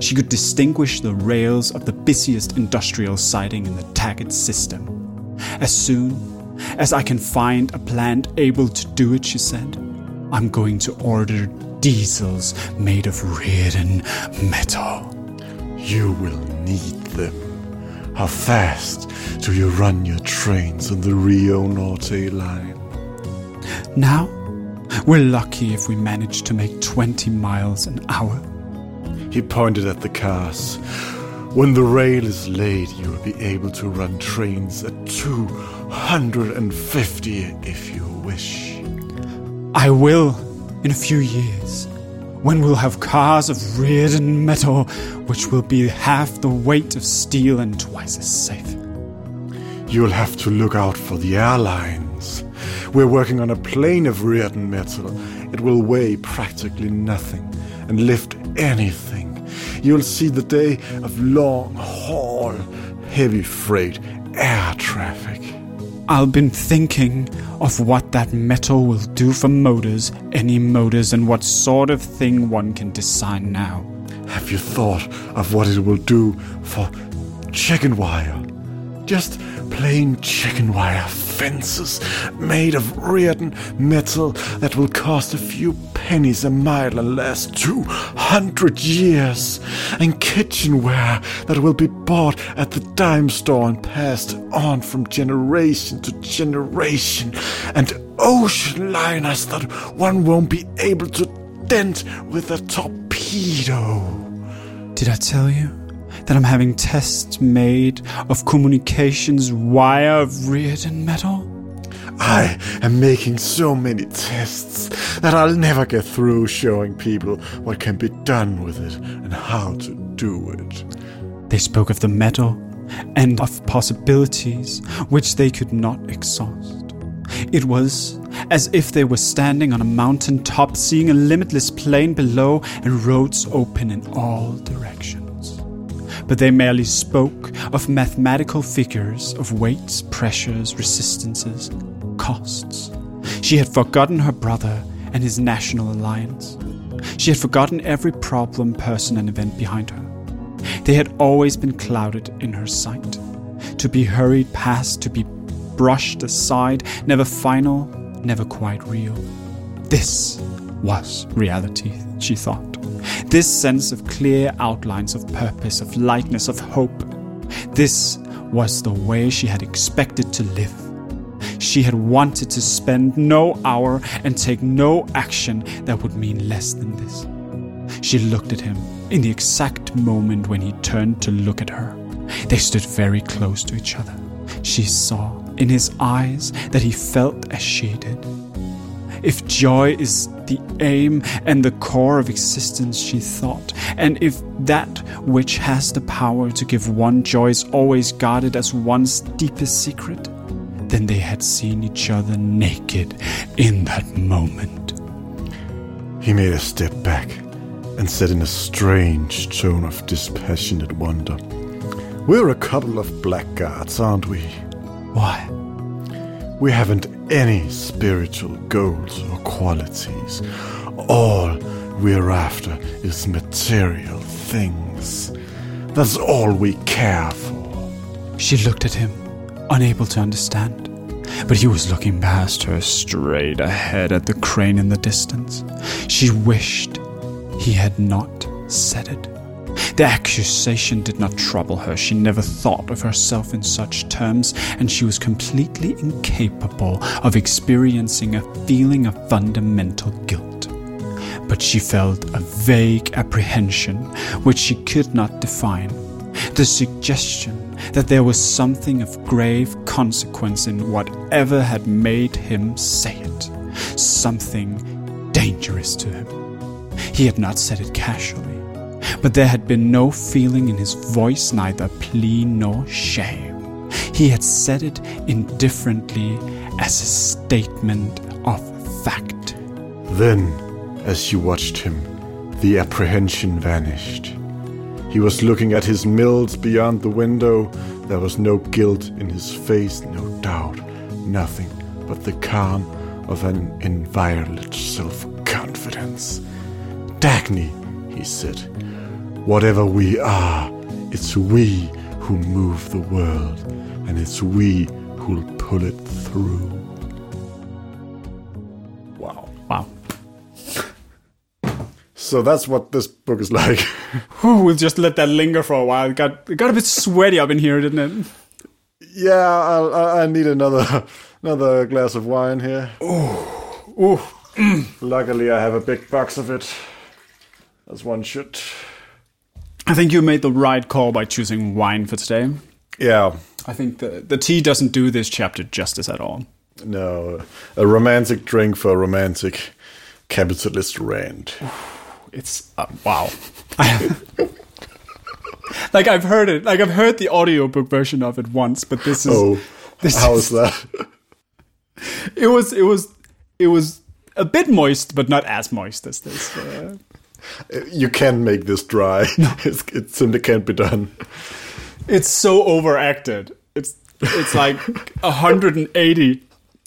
She could distinguish the rails of the busiest industrial siding in the Taggart system. As soon as I can find a plant able to do it, she said. I'm going to order diesels made of Rearden metal. You will need them. How fast do you run your trains on the Rio Norte line? Now, we're lucky if we manage to make 20 miles an hour. He pointed at the cars. When the rail is laid, you will be able to run trains at 250 if you wish. I will in a few years, when we'll have cars of Rearden metal, which will be half the weight of steel and twice as safe. You'll have to look out for the airlines. We're working on a plane of Rearden metal. It will weigh practically nothing and lift anything you'll see the day of long haul, heavy freight, air traffic. I've been thinking of what that metal will do for motors, any motors, and what sort of thing one can design now. Have you thought of what it will do for chicken wire? Just plain chicken wire fences made of Rearden metal that will cost a few pennies a mile and last 200 years, and kitchenware that will be bought at the dime store and passed on from generation to generation, and ocean liners that one won't be able to dent with a torpedo. Did I tell you? That I'm having tests made of communications wire of Rearden metal? I am making so many tests that I'll never get through showing people what can be done with it and how to do it. They spoke of the metal and of possibilities which they could not exhaust. It was as if they were standing on a mountain top, seeing a limitless plain below and roads open in all directions. But they merely spoke of mathematical figures of weights, pressures, resistances, costs. She had forgotten her brother and his national alliance. She had forgotten every problem, person, and event behind her. They had always been clouded in her sight, to be hurried past, to be brushed aside, never final, never quite real. This was reality, she thought. This sense of clear outlines of purpose, of lightness, of hope. This was the way she had expected to live she had wanted to spend no hour and take no action that would mean less than this. She looked at him in the exact moment when he turned to look at her. They stood very close to each other. She saw in his eyes that he felt as she did. If joy is the aim and the core of existence, she thought. And if that which has the power to give one joy is always guarded as one's deepest secret, then they had seen each other naked in that moment. He made a step back and said in a strange tone of dispassionate wonder, We're a couple of blackguards, aren't we? Why? We haven't any spiritual goals or qualities. All we're after is material things. That's all we care for. She looked at him, unable to understand. But he was looking past her straight ahead at the crane in the distance. She wished he had not said it. The accusation did not trouble her. She never thought of herself in such terms, and she was completely incapable of experiencing a feeling of fundamental guilt. But she felt a vague apprehension which she could not define. The suggestion that there was something of grave consequence in whatever had made him say it, something dangerous to him. He had not said it casually but there had been no feeling in his voice, neither plea nor shame. He had said it indifferently as a statement of fact. Then, as you watched him, the apprehension vanished. He was looking at his mills beyond the window. There was no guilt in his face, no doubt, nothing but the calm of an inviolate self confidence. Dagny, he said, Whatever we are, it's we who move the world, and it's we who'll pull it through. Wow. Wow. So that's what this book is like. *laughs* We'll just let that linger for a while. It got, it got a bit sweaty up in here, didn't it? yeah, I I need another another glass of wine here. Ooh. Mm. Luckily, I have a big box of it, as one should. I think you made the right call by choosing wine for today. Yeah, I think the, the tea doesn't do this chapter justice at all. no, a romantic drink for a romantic capitalist rant. It's uh, wow. *laughs* like I've heard it. Like I've heard the audiobook version of it once, but this is Oh, *laughs* this how is, is that? *laughs* it was it was it was a bit moist, but not as moist as this. Uh, You can't make this dry. *laughs* It's, it simply can't be done. it's so overacted. It's it's like 180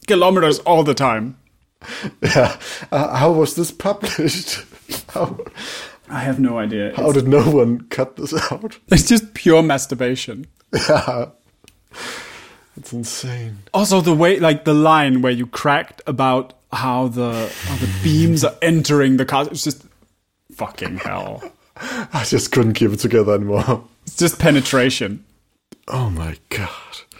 kilometers all the time. Yeah. Uh, how was this published? *laughs* How, I have no idea. how It's, did no one cut this out? *laughs* it's just pure masturbation. Yeah. It's insane. Also, the way, like the line where you cracked about how the how the beams are entering the car. It's just fucking hell. *laughs* I just couldn't keep it together anymore. It's just penetration. Oh my god.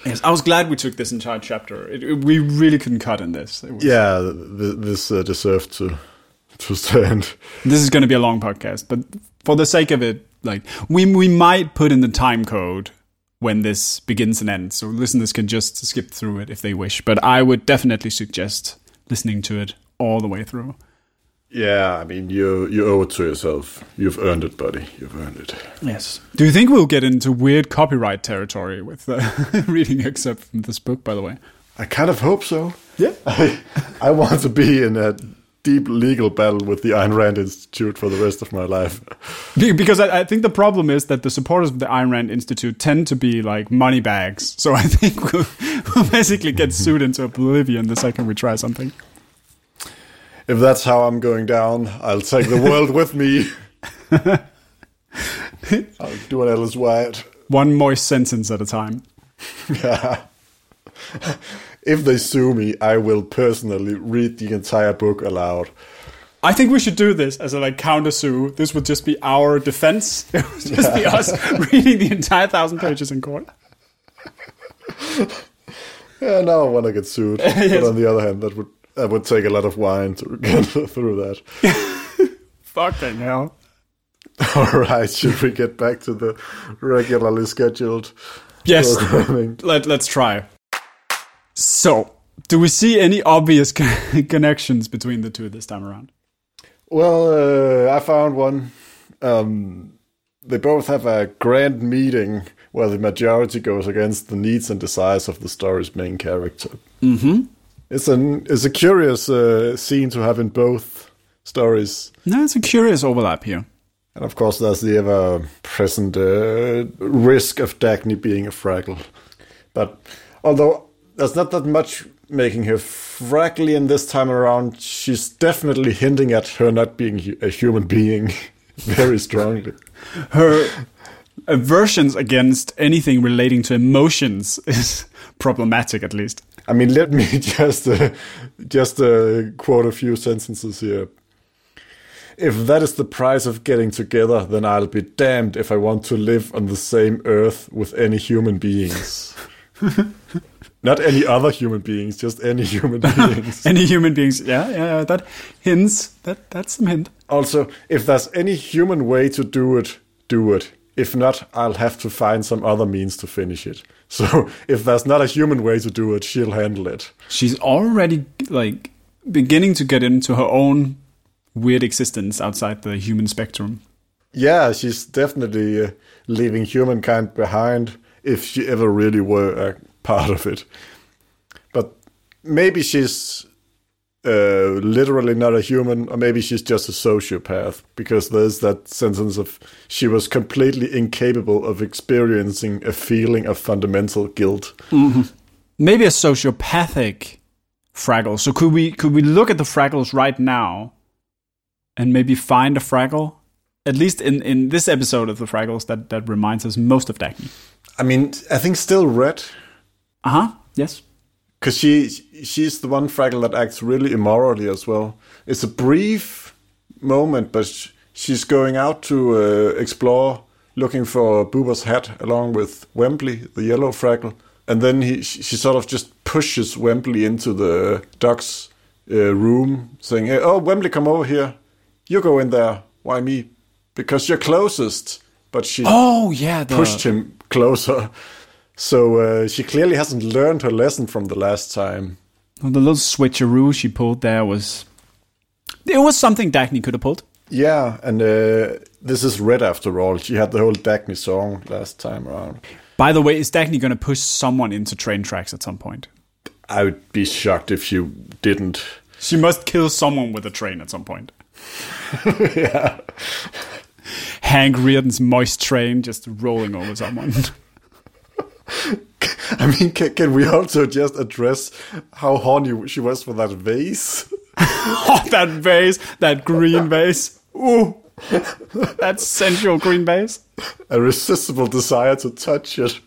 Yes, I was glad we took this entire chapter. It, it- we really couldn't cut in this. Was- Yeah, th- this uh, deserved to to stand. This is going to be a long podcast, but for the sake of it, like we we might put in the time code when this begins and ends, so listeners can just skip through it if they wish. But I would definitely suggest listening to it all the way through. Yeah, I mean you you owe it to yourself. You've earned it, buddy. You've earned it. Yes. Do you think we'll get into weird copyright territory with uh, *laughs* reading excerpt from this book? By the way. I kind of hope so. Yeah. I, I want to be in a deep legal battle with the Ayn Rand Institute for the rest of my life. Because I, I think the problem is that the supporters of the Ayn Rand Institute tend to be like money bags. So I think we'll, *laughs* we'll basically get sued into oblivion the second we try something. If that's how I'm going down, I'll take the world with me. *laughs* I'll do an Ellis Wyatt. One moist sentence at a time. *laughs* If they sue me, I will personally read the entire book aloud. I think we should do this as a like counter sue. This would just be our defense. *laughs* It would just be us reading the entire thousand pages in court. Yeah, now I want to get sued. But on the other hand, that would that would take a lot of wine to *laughs* get through that. *laughs* Fucking *laughs* hell. All right, should we get back to the regularly scheduled Yes. programming? Let, let's try. So, do we see any obvious con- connections between the two this time around? Well, uh, I found one. Um, they both have a grand meeting where the majority goes against the needs and desires of the story's main character. Mm-hmm. It's an it's a curious uh, scene to have in both stories. No, it's a curious overlap here. And of course, there's the ever present uh, risk of Dagny being a Fraggle. But although there's not that much making her Fraggly in this time around, she's definitely hinting at her not being hu- a human being *laughs* very strongly. Her aversions against anything relating to emotions *laughs* is problematic, at least. I mean, let me *laughs* just uh, just uh, quote a few sentences here. If that is the price of getting together, then I'll be damned if I want to live on the same earth with any human beings. *laughs* Not any other human beings, just any human *laughs* beings. Any human beings, yeah, yeah, that hints, that that's some hint. also, if there's any human way to do it, do it. If not, I'll have to find some other means to finish it. *laughs* So, if there's not a human way to do it, she'll handle it. She's already like beginning to get into her own weird existence outside the human spectrum. Yeah, she's definitely uh, leaving humankind behind if she ever really were a part of it. But maybe she's uh, literally not a human, or maybe she's just a sociopath, because there's that sentence of she was completely incapable of experiencing a feeling of fundamental guilt. Maybe a sociopathic Fraggle. So could we could we look at the Fraggles right now and maybe find a Fraggle? At least in, in this episode of the Fraggles that, that reminds us most of Dagny. I mean, I think still Red, Uh-huh. Yes. Because she she's the one Fraggle that acts really immorally as well. It's a brief moment, but she's going out to uh, explore, looking for Boober's hat along with Wembley, the yellow Fraggle, and then he she she sort of just pushes Wembley into the duck's uh, room, saying, "Hey, oh Wembley, come over here. You go in there. Why me? Because you're closest." But she Oh yeah, the, pushed him closer. So uh, she clearly hasn't learned her lesson from the last time. the little switcheroo she pulled there was it was something Dagny could have pulled. Yeah, and uh, this is Red after all. She had the whole Dagny song last time around. By the way, is Dagny gonna push someone into train tracks at some point? I would be shocked if she didn't. She must kill someone with a train at some point. *laughs* yeah. Hank Rearden's moist train just rolling over someone. *laughs* *laughs* I mean, can, can we also just address how horny she was for that vase? *laughs* oh, that vase, that green vase. Ooh, that sensual green vase. *laughs* A irresistible desire to touch it.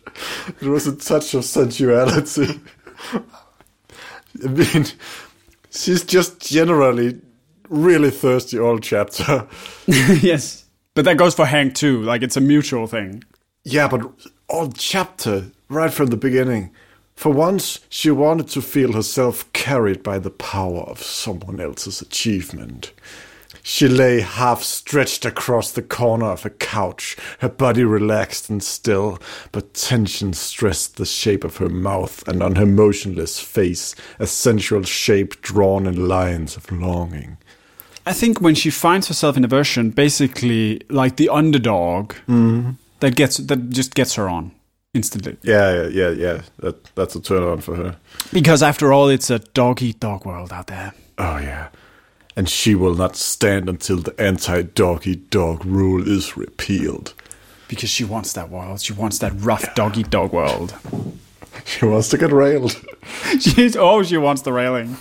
It was a touch of sensuality. I mean, she's just generally really thirsty all chapter. yes, but that goes for Hank too. Like it's a mutual thing. Yeah, but all chapter, right from the beginning. For once, she wanted to feel herself carried by the power of someone else's achievement. She lay half stretched across the corner of a couch, her body relaxed and still, but tension stressed the shape of her mouth, and on her motionless face, a sensual shape drawn in lines of longing. I think when she finds herself in a version, basically like the underdog, mm-hmm. That gets that just gets her on instantly. Yeah, yeah, yeah, yeah. That that's a turn on for her. Because after all, it's a dog eat dog world out there. Oh, yeah. And she will not stand until the anti dog eat dog rule is repealed. Because she wants that world. She wants that rough dog eat dog world. *laughs* She wants to get railed. *laughs* She's oh, she wants the railing.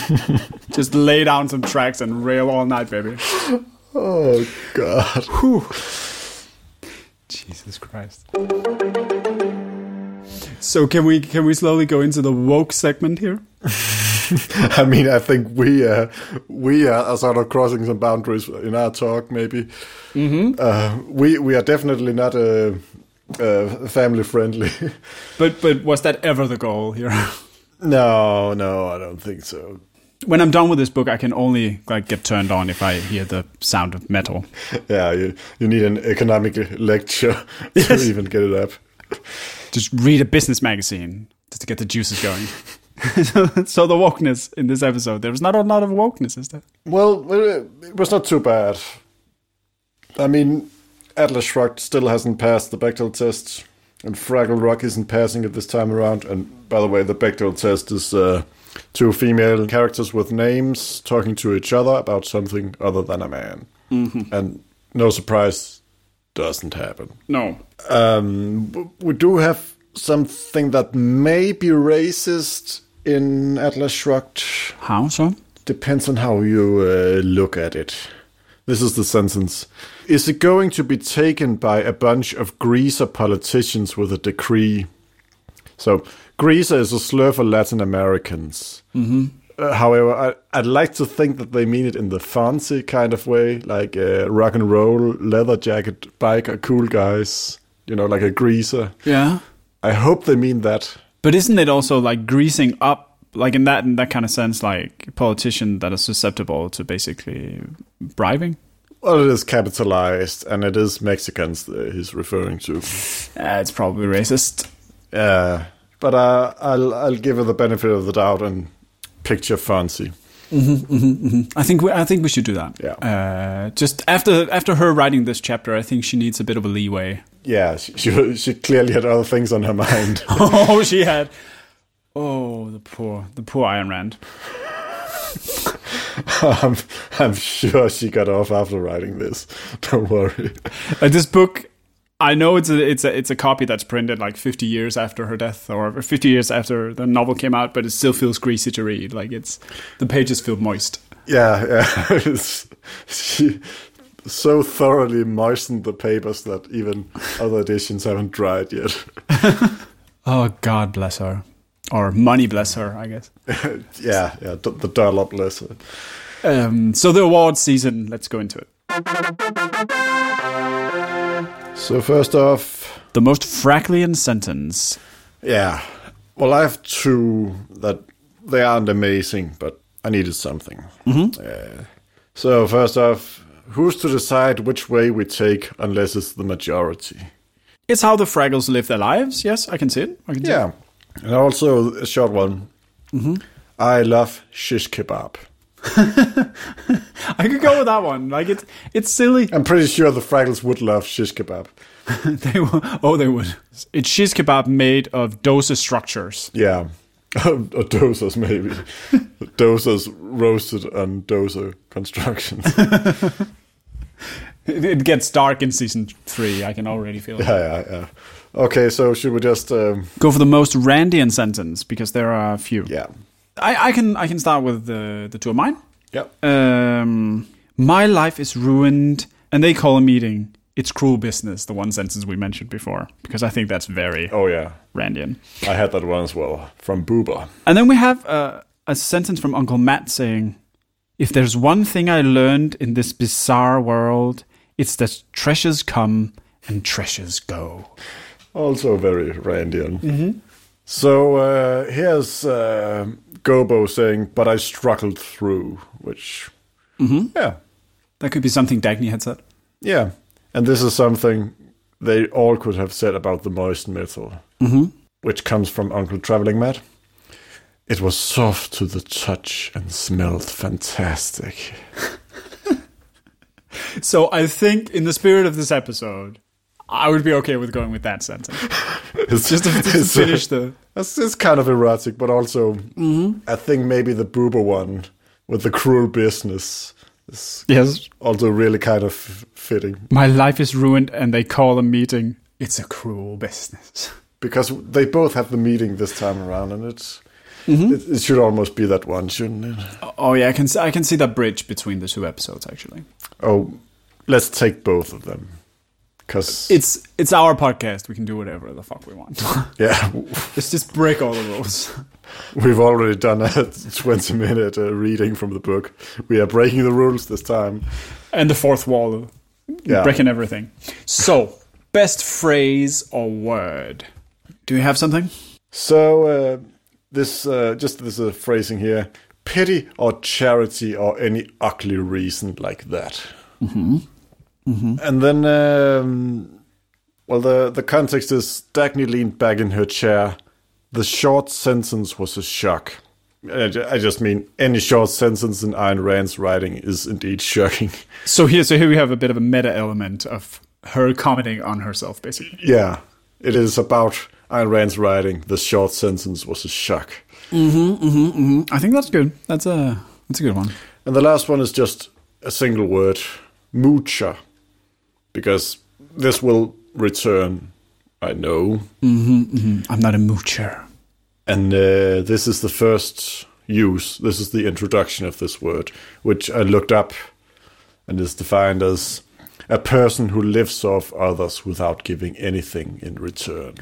*laughs* Just lay down some tracks and rail all night, baby. Oh, God. Jesus Christ. *laughs* So can we can we slowly go into the woke segment here? *laughs* I mean, I think we uh, we are sort of crossing some boundaries in our talk. Maybe mm-hmm. uh, we we are definitely not uh, uh, family friendly. *laughs* But but was that ever the goal here? no, no, I don't think so. When I'm done with this book, I can only like get turned on if I hear the sound of metal. Yeah, you you need an economic lecture *laughs* to Yes. even get it up. Just read a business magazine just to get the juices going. *laughs* so the wokeness in this episode, there was not a lot of wokeness, is there? Well, it was not too bad. I mean, Atlas Shrugged still hasn't passed the Bechdel test, and Fraggle Rock isn't passing it this time around. And by the way, the Bechdel test is uh, two female characters with names talking to each other about something other than a man. Mm-hmm. And no surprise, doesn't happen. No. Um, we do have something that may be racist in Atlas Shrugged. How so? Depends on how you uh, look at it. This is the sentence. Is it going to be taken by a bunch of greaser politicians with a decree? So, greaser is a slur for Latin Americans. Mm-hmm. Uh, however, I, would like to think that they mean it in the fancy kind of way, like uh, rock and roll, leather jacket, biker, cool guys, you know, like a greaser. Yeah. I hope they mean that. But isn't it also like greasing up, like in that in that kind of sense, like politician that is susceptible to basically bribing? Well, it is capitalized, and it is Mexicans that he's referring to. *laughs* Uh, it's probably racist. Yeah, but uh, I'll I'll give her the benefit of the doubt and picture fancy. Mm-hmm, mm-hmm, mm-hmm. I think we, I think we should do that. Yeah. Uh, just after after her writing this chapter, I think she needs a bit of a leeway. Yeah, she she, she clearly had other things on her mind. *laughs* oh, she had. Oh, the poor the poor Ayn Rand. *laughs* I'm, I'm sure she got off after writing this. *laughs* Don't worry. Uh, this book I know it's a it's a it's a copy that's printed like 50 years after her death or 50 years after the novel came out, but it still feels greasy to read. Like it's the pages feel moist. Yeah, yeah. *laughs* she so thoroughly moistened the papers that even other editions haven't dried yet. *laughs* oh God bless her, or money bless her, I guess. *laughs* yeah, yeah. The, the dollar bless her. Um, so the awards season. Let's go into it. So first off, the most Fraggleian sentence. Yeah. Well, I have two that they aren't amazing, but I needed something. Mm-hmm. Uh, so first off, who's to decide which way we take unless it's the majority? It's how the Fraggles live their lives. Yes, I can see it. I can yeah. It. And also a short one. Mm-hmm. I love shish kebab. *laughs* I could go with that one. Like it's it's silly. I'm pretty sure the Fraggles would love shish kebab. *laughs* they will, oh, they would. It's shish kebab made of doozer structures. Yeah, *laughs* or doozers maybe. doozers roasted and doozer constructions. it, gets dark in season three. I can already feel it. Yeah, yeah, yeah. Okay, so should we just um, go for the most Randian sentence because there are a few. Yeah. I, I can I can start with the the two of mine. Yep. Um, my life is ruined, and they call a meeting. It's cruel business. The one sentence we mentioned before, because I think that's very oh yeah Randian. I had that one as well from Boober. And then we have uh, a sentence from Uncle Matt saying, "If there's one thing I learned in this bizarre world, it's that treasures come and treasures go." Also very Randian. Mm-hmm. So uh, here's uh, Gobo saying, "But I struggled through," which, mm-hmm. yeah, that could be something Dagny had said. Yeah, and this is something they all could have said about the moist metal, mm-hmm. which comes from Uncle Traveling Matt. It was soft to the touch and smelled fantastic. *laughs* so I think, in the spirit of this episode, I would be okay with going with that sentence. *laughs* it's just to, *laughs* to finish the. It's, it's kind of erotic, but also mm-hmm. I think maybe the boober one with the cruel business is yes also really kind of fitting. My life is ruined, and they call a meeting. It's a cruel business because they both have the meeting this time around, and it's. Mm-hmm. It, it, should almost be that one, shouldn't it? Oh yeah, I can I can see that bridge between the two episodes actually. Oh, let's take both of them because it's it's our podcast. We can do whatever the fuck we want. *laughs* yeah, let's just break all the rules. *laughs* We've already done a *laughs* twenty minute uh, reading from the book. We are breaking the rules this time, and the fourth wall, yeah. breaking everything. So, best phrase or word? Do you have something? So uh, this uh, just this uh, phrasing here: pity or charity or any ugly reason like that. Mm-hmm. Mm-hmm. And then, um, well, the the context is Dagny leaned back in her chair. The short sentence was a shock. I just mean any short sentence in Ayn Rand's writing is indeed shocking. *laughs* So here, so here we have a bit of a meta element of her commenting on herself, basically. Yeah, it is about Ayn Rand's writing. The short sentence was a shock. I think that's good. That's a that's a good one. And the last one is just a single word, moocher, because this will return. I know, I'm not a moocher. and uh, this is the first use. This is the introduction of this word, which I looked up, and is defined as a person who lives off others without giving anything in return.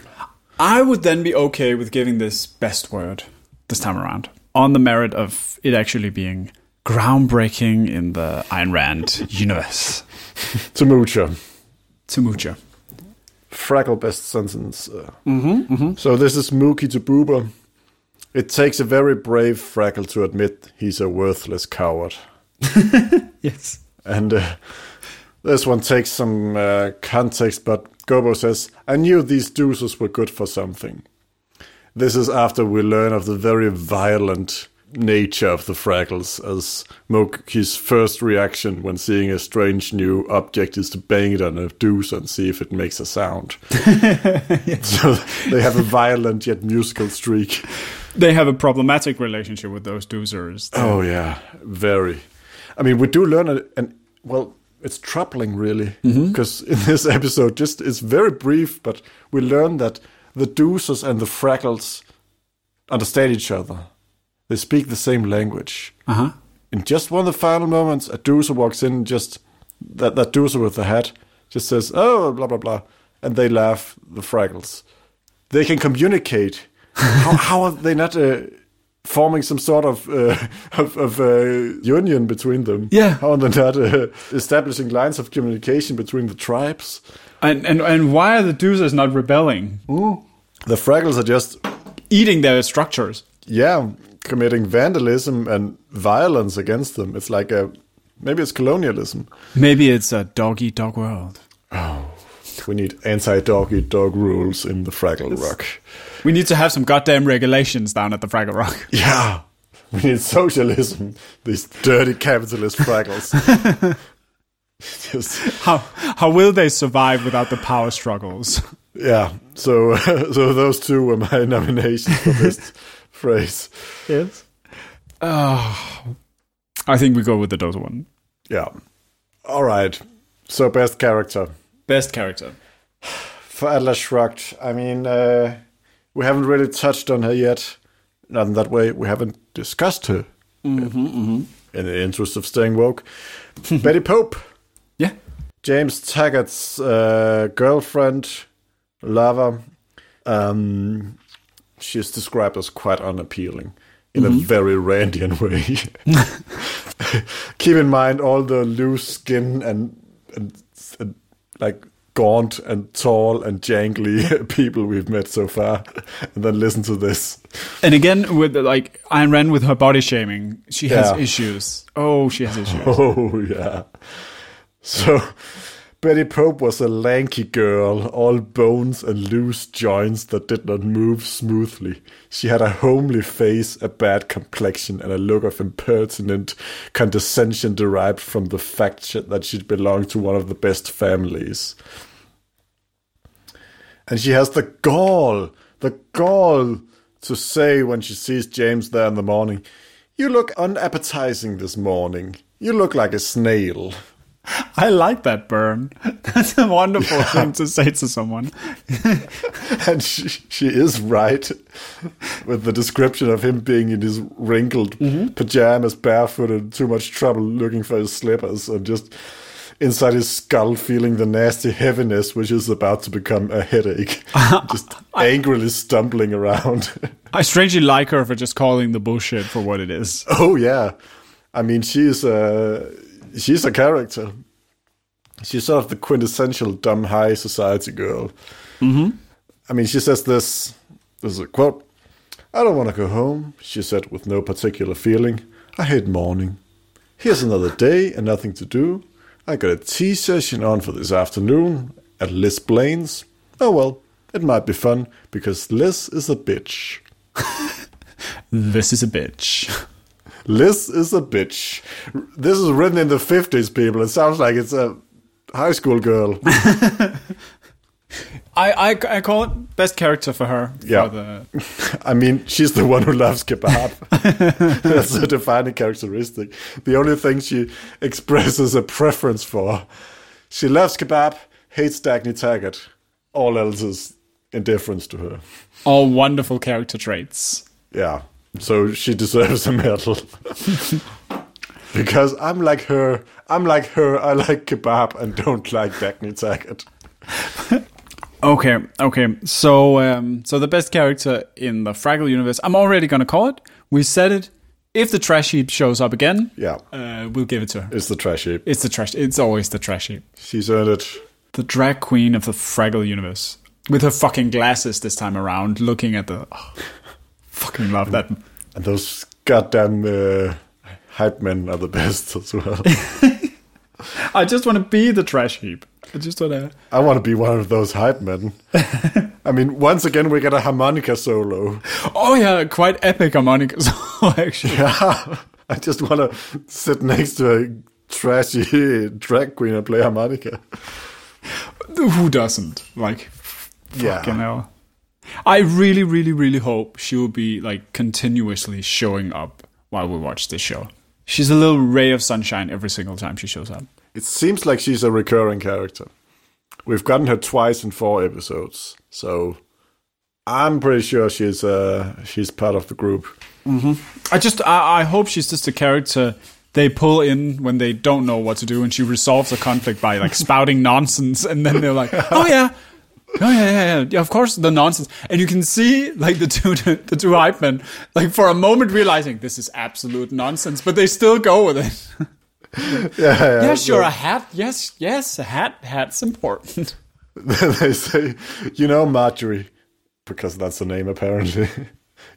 I would then be okay with giving this best word this time around on the merit of it actually being groundbreaking in the Ayn Rand universe. *laughs* To moocher. To moocher. Fraggle best sentence. Uh, So this is Mokey to Boober. It takes a very brave Fraggle to admit he's a worthless coward. *laughs* Yes. And uh, this one takes some uh, context, but Gobo says, I knew these doozers were good for something. This is after we learn of the very violent nature of the Fraggles, as Mokey's first reaction when seeing a strange new object is to bang it on a doozer and see if it makes a sound. *laughs* *laughs* So they have a violent yet musical streak. They have a problematic relationship with those doozers. Oh yeah, very. I mean, we do learn, a, and well, it's troubling really, mm-hmm. because in this episode, just it's very brief, but we learn that the Doozers and the Fraggles understand each other. They speak the same language. Uh huh. In just one of the final moments, a Doozer walks in, just that that Doozer with the hat just says, "Oh, blah blah blah," and they laugh. The Fraggles, they can communicate. *laughs* how, how are they not uh, forming some sort of uh, *laughs* of, of uh, union between them? Yeah. how are they not uh, establishing lines of communication between the tribes? And, and and why are the doozers not rebelling? The Fraggles are just Eating their structures. yeah committing vandalism and violence against them. It's like a maybe it's colonialism. Maybe it's a dog eat dog world. Oh, we need anti-dog eat dog rules in the Fraggle Rock. We need to have some goddamn regulations down at the Fraggle Rock. *laughs* Yeah, we need socialism. These dirty capitalist Fraggles. *laughs* Just, How how will they survive without the power struggles? yeah. So, *laughs* so those two were my nominations for this phrase. Yes. Oh, I think we go with the doozer one. Yeah. All right. So best character Best character. *sighs* for Atlas Shrugged. I mean, uh, we haven't really touched on her yet. Not in that way. We haven't discussed her. In the interest of staying woke, *laughs* Betty Pope. Yeah. James Taggart's uh, girlfriend, lover. Um, she's described as quite unappealing in a mm-hmm. very Randian *laughs* way. *laughs* Keep in mind all the loose skin and, and, and like gaunt and tall and jangly *laughs* people we've met so far, and then listen to this. And again, with the, like Ayn Rand with her body shaming, she has Yeah. issues. Oh, she has issues. Oh yeah. So Betty Pope was a lanky girl, all bones and loose joints that did not move smoothly. She had a homely face, a bad complexion, and a look of impertinent condescension derived from the fact that she belonged to one of the best families. And she has the gall, the gall to say when she sees James there in the morning, You look unappetizing this morning. You look like a snail. I like that burn. *laughs* That's a wonderful thing to say to someone. *laughs* and she, she is right with the description of him being in his wrinkled mm-hmm. pajamas, barefooted, too much trouble looking for his slippers, and just inside his skull feeling the nasty heaviness which is about to become a headache. *laughs* just angrily stumbling around. I strangely like her for just calling the bullshit for what it is. oh yeah, I mean she's a she's a character. She's sort of the quintessential dumb high society girl. Mm-hmm. I mean, she says this. This is a quote. I don't want to go home, she said with no particular feeling. I hate morning. Here's another day and nothing to do. I got a tea session on for this afternoon at Liz Blaine's. Oh well, it might be fun because Liz is a bitch. *laughs* This is a bitch. Liz is a bitch. This is written in the 50s, people. It sounds like it's a high school girl. *laughs* I, I, I call it best character for her. for Yeah. the- *laughs* I mean, she's the one who loves kebab. *laughs* That's a defining characteristic. The only thing she expresses a preference for. She loves kebab, hates Dagny Taggart. All else is indifference to her. all wonderful character traits. Yeah. So she deserves a medal. *laughs* because I'm like her. I'm like her. I like kebab and don't like Dagny Taggart. Okay, okay. So, um, so the best character in the Fraggle universe, I'm already gonna call it. We said it. If the trash heap shows up again, Yeah. uh, we'll give it to her. It's the trash heap. It's the trash. It's always the trash heap. She's earned it. The drag queen of the Fraggle universe, with her fucking glasses this time around, looking at the. oh, fucking love that. And those goddamn uh, hype men are the best as well. *laughs* I just want to be the trash heap. I just want to. I want to be one of those hype men. *laughs* I mean, once again, we get a harmonica solo. Oh yeah, quite epic harmonica *laughs* solo actually. Yeah. I just want to sit next to a trashy drag queen and play harmonica. Who doesn't? Like, Yeah. fucking hell. I really, really, really hope she will be like continuously showing up while we watch this show. She's a little ray of sunshine every single time she shows up. It seems like she's a recurring character. We've gotten her twice in four episodes, so I'm pretty sure she's uh, she's part of the group. I just, I, I hope she's just a character they pull in when they don't know what to do, and she resolves a conflict by like *laughs* spouting nonsense, and then they're like, "Oh yeah, oh yeah, yeah, yeah, yeah, of course the nonsense." And you can see like the two, *laughs* the two hype men, like for a moment realizing this is absolute nonsense, but they still go with it. *laughs* Yeah, yeah. yeah, sure, a hat. Yes, yes, a hat. Hat's important. *laughs* they say, you know, Marjorie, because that's the name apparently.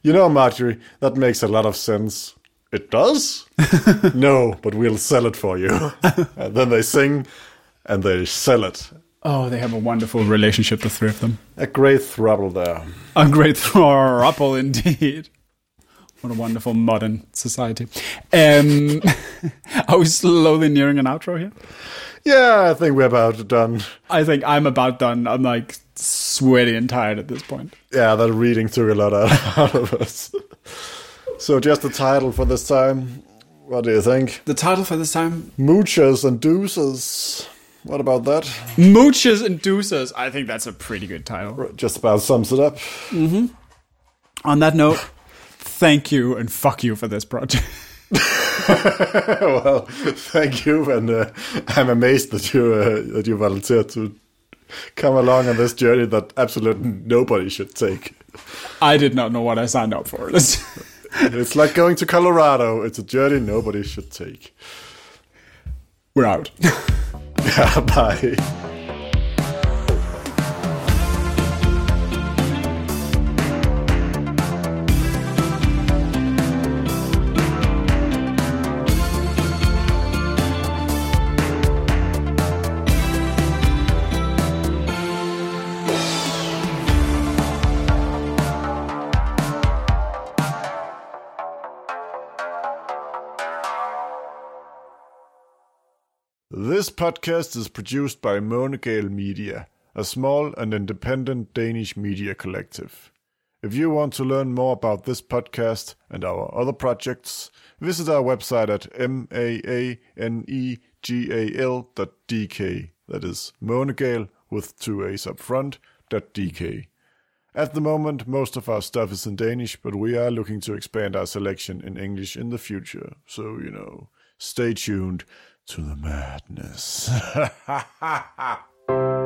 you know, Marjorie, that makes a lot of sense. It does? no, but we'll sell it for you. and then they sing and they sell it. Oh, they have a wonderful relationship, the three of them. A great throuble there. A great throuple indeed. What a wonderful modern society. Um, *laughs* are we slowly nearing an outro here? Yeah, I think we're about done. I think I'm about done. I'm like sweaty and tired at this point. Yeah, that reading took a lot out *laughs* out of us. So, just the title for this time. What do you think? The title for this time Moochers and Doozers. What about that? Mooches and Doozers. I think that's a pretty good title. Just about sums it up. On that note, thank you and fuck you for this project. *laughs* well, thank you, and uh, I'm amazed that you uh, that you volunteered to come along on this journey that absolutely nobody should take. I did not know what I signed up for. *laughs* It's like going to Colorado. It's a journey nobody should take. We're out. *laughs* Yeah, *laughs* bye. Podcast is produced by Maanegal Media, a small and independent Danish media collective. If you want to learn more about this podcast and our other projects, visit our website at m-a-a-n-e-g-a-l.dk. That is Maanegal with two A's up front, .dk. At the moment, most of our stuff is in Danish, but we are looking to expand our selection in English in the future. So, you know, stay tuned to the madness. *laughs*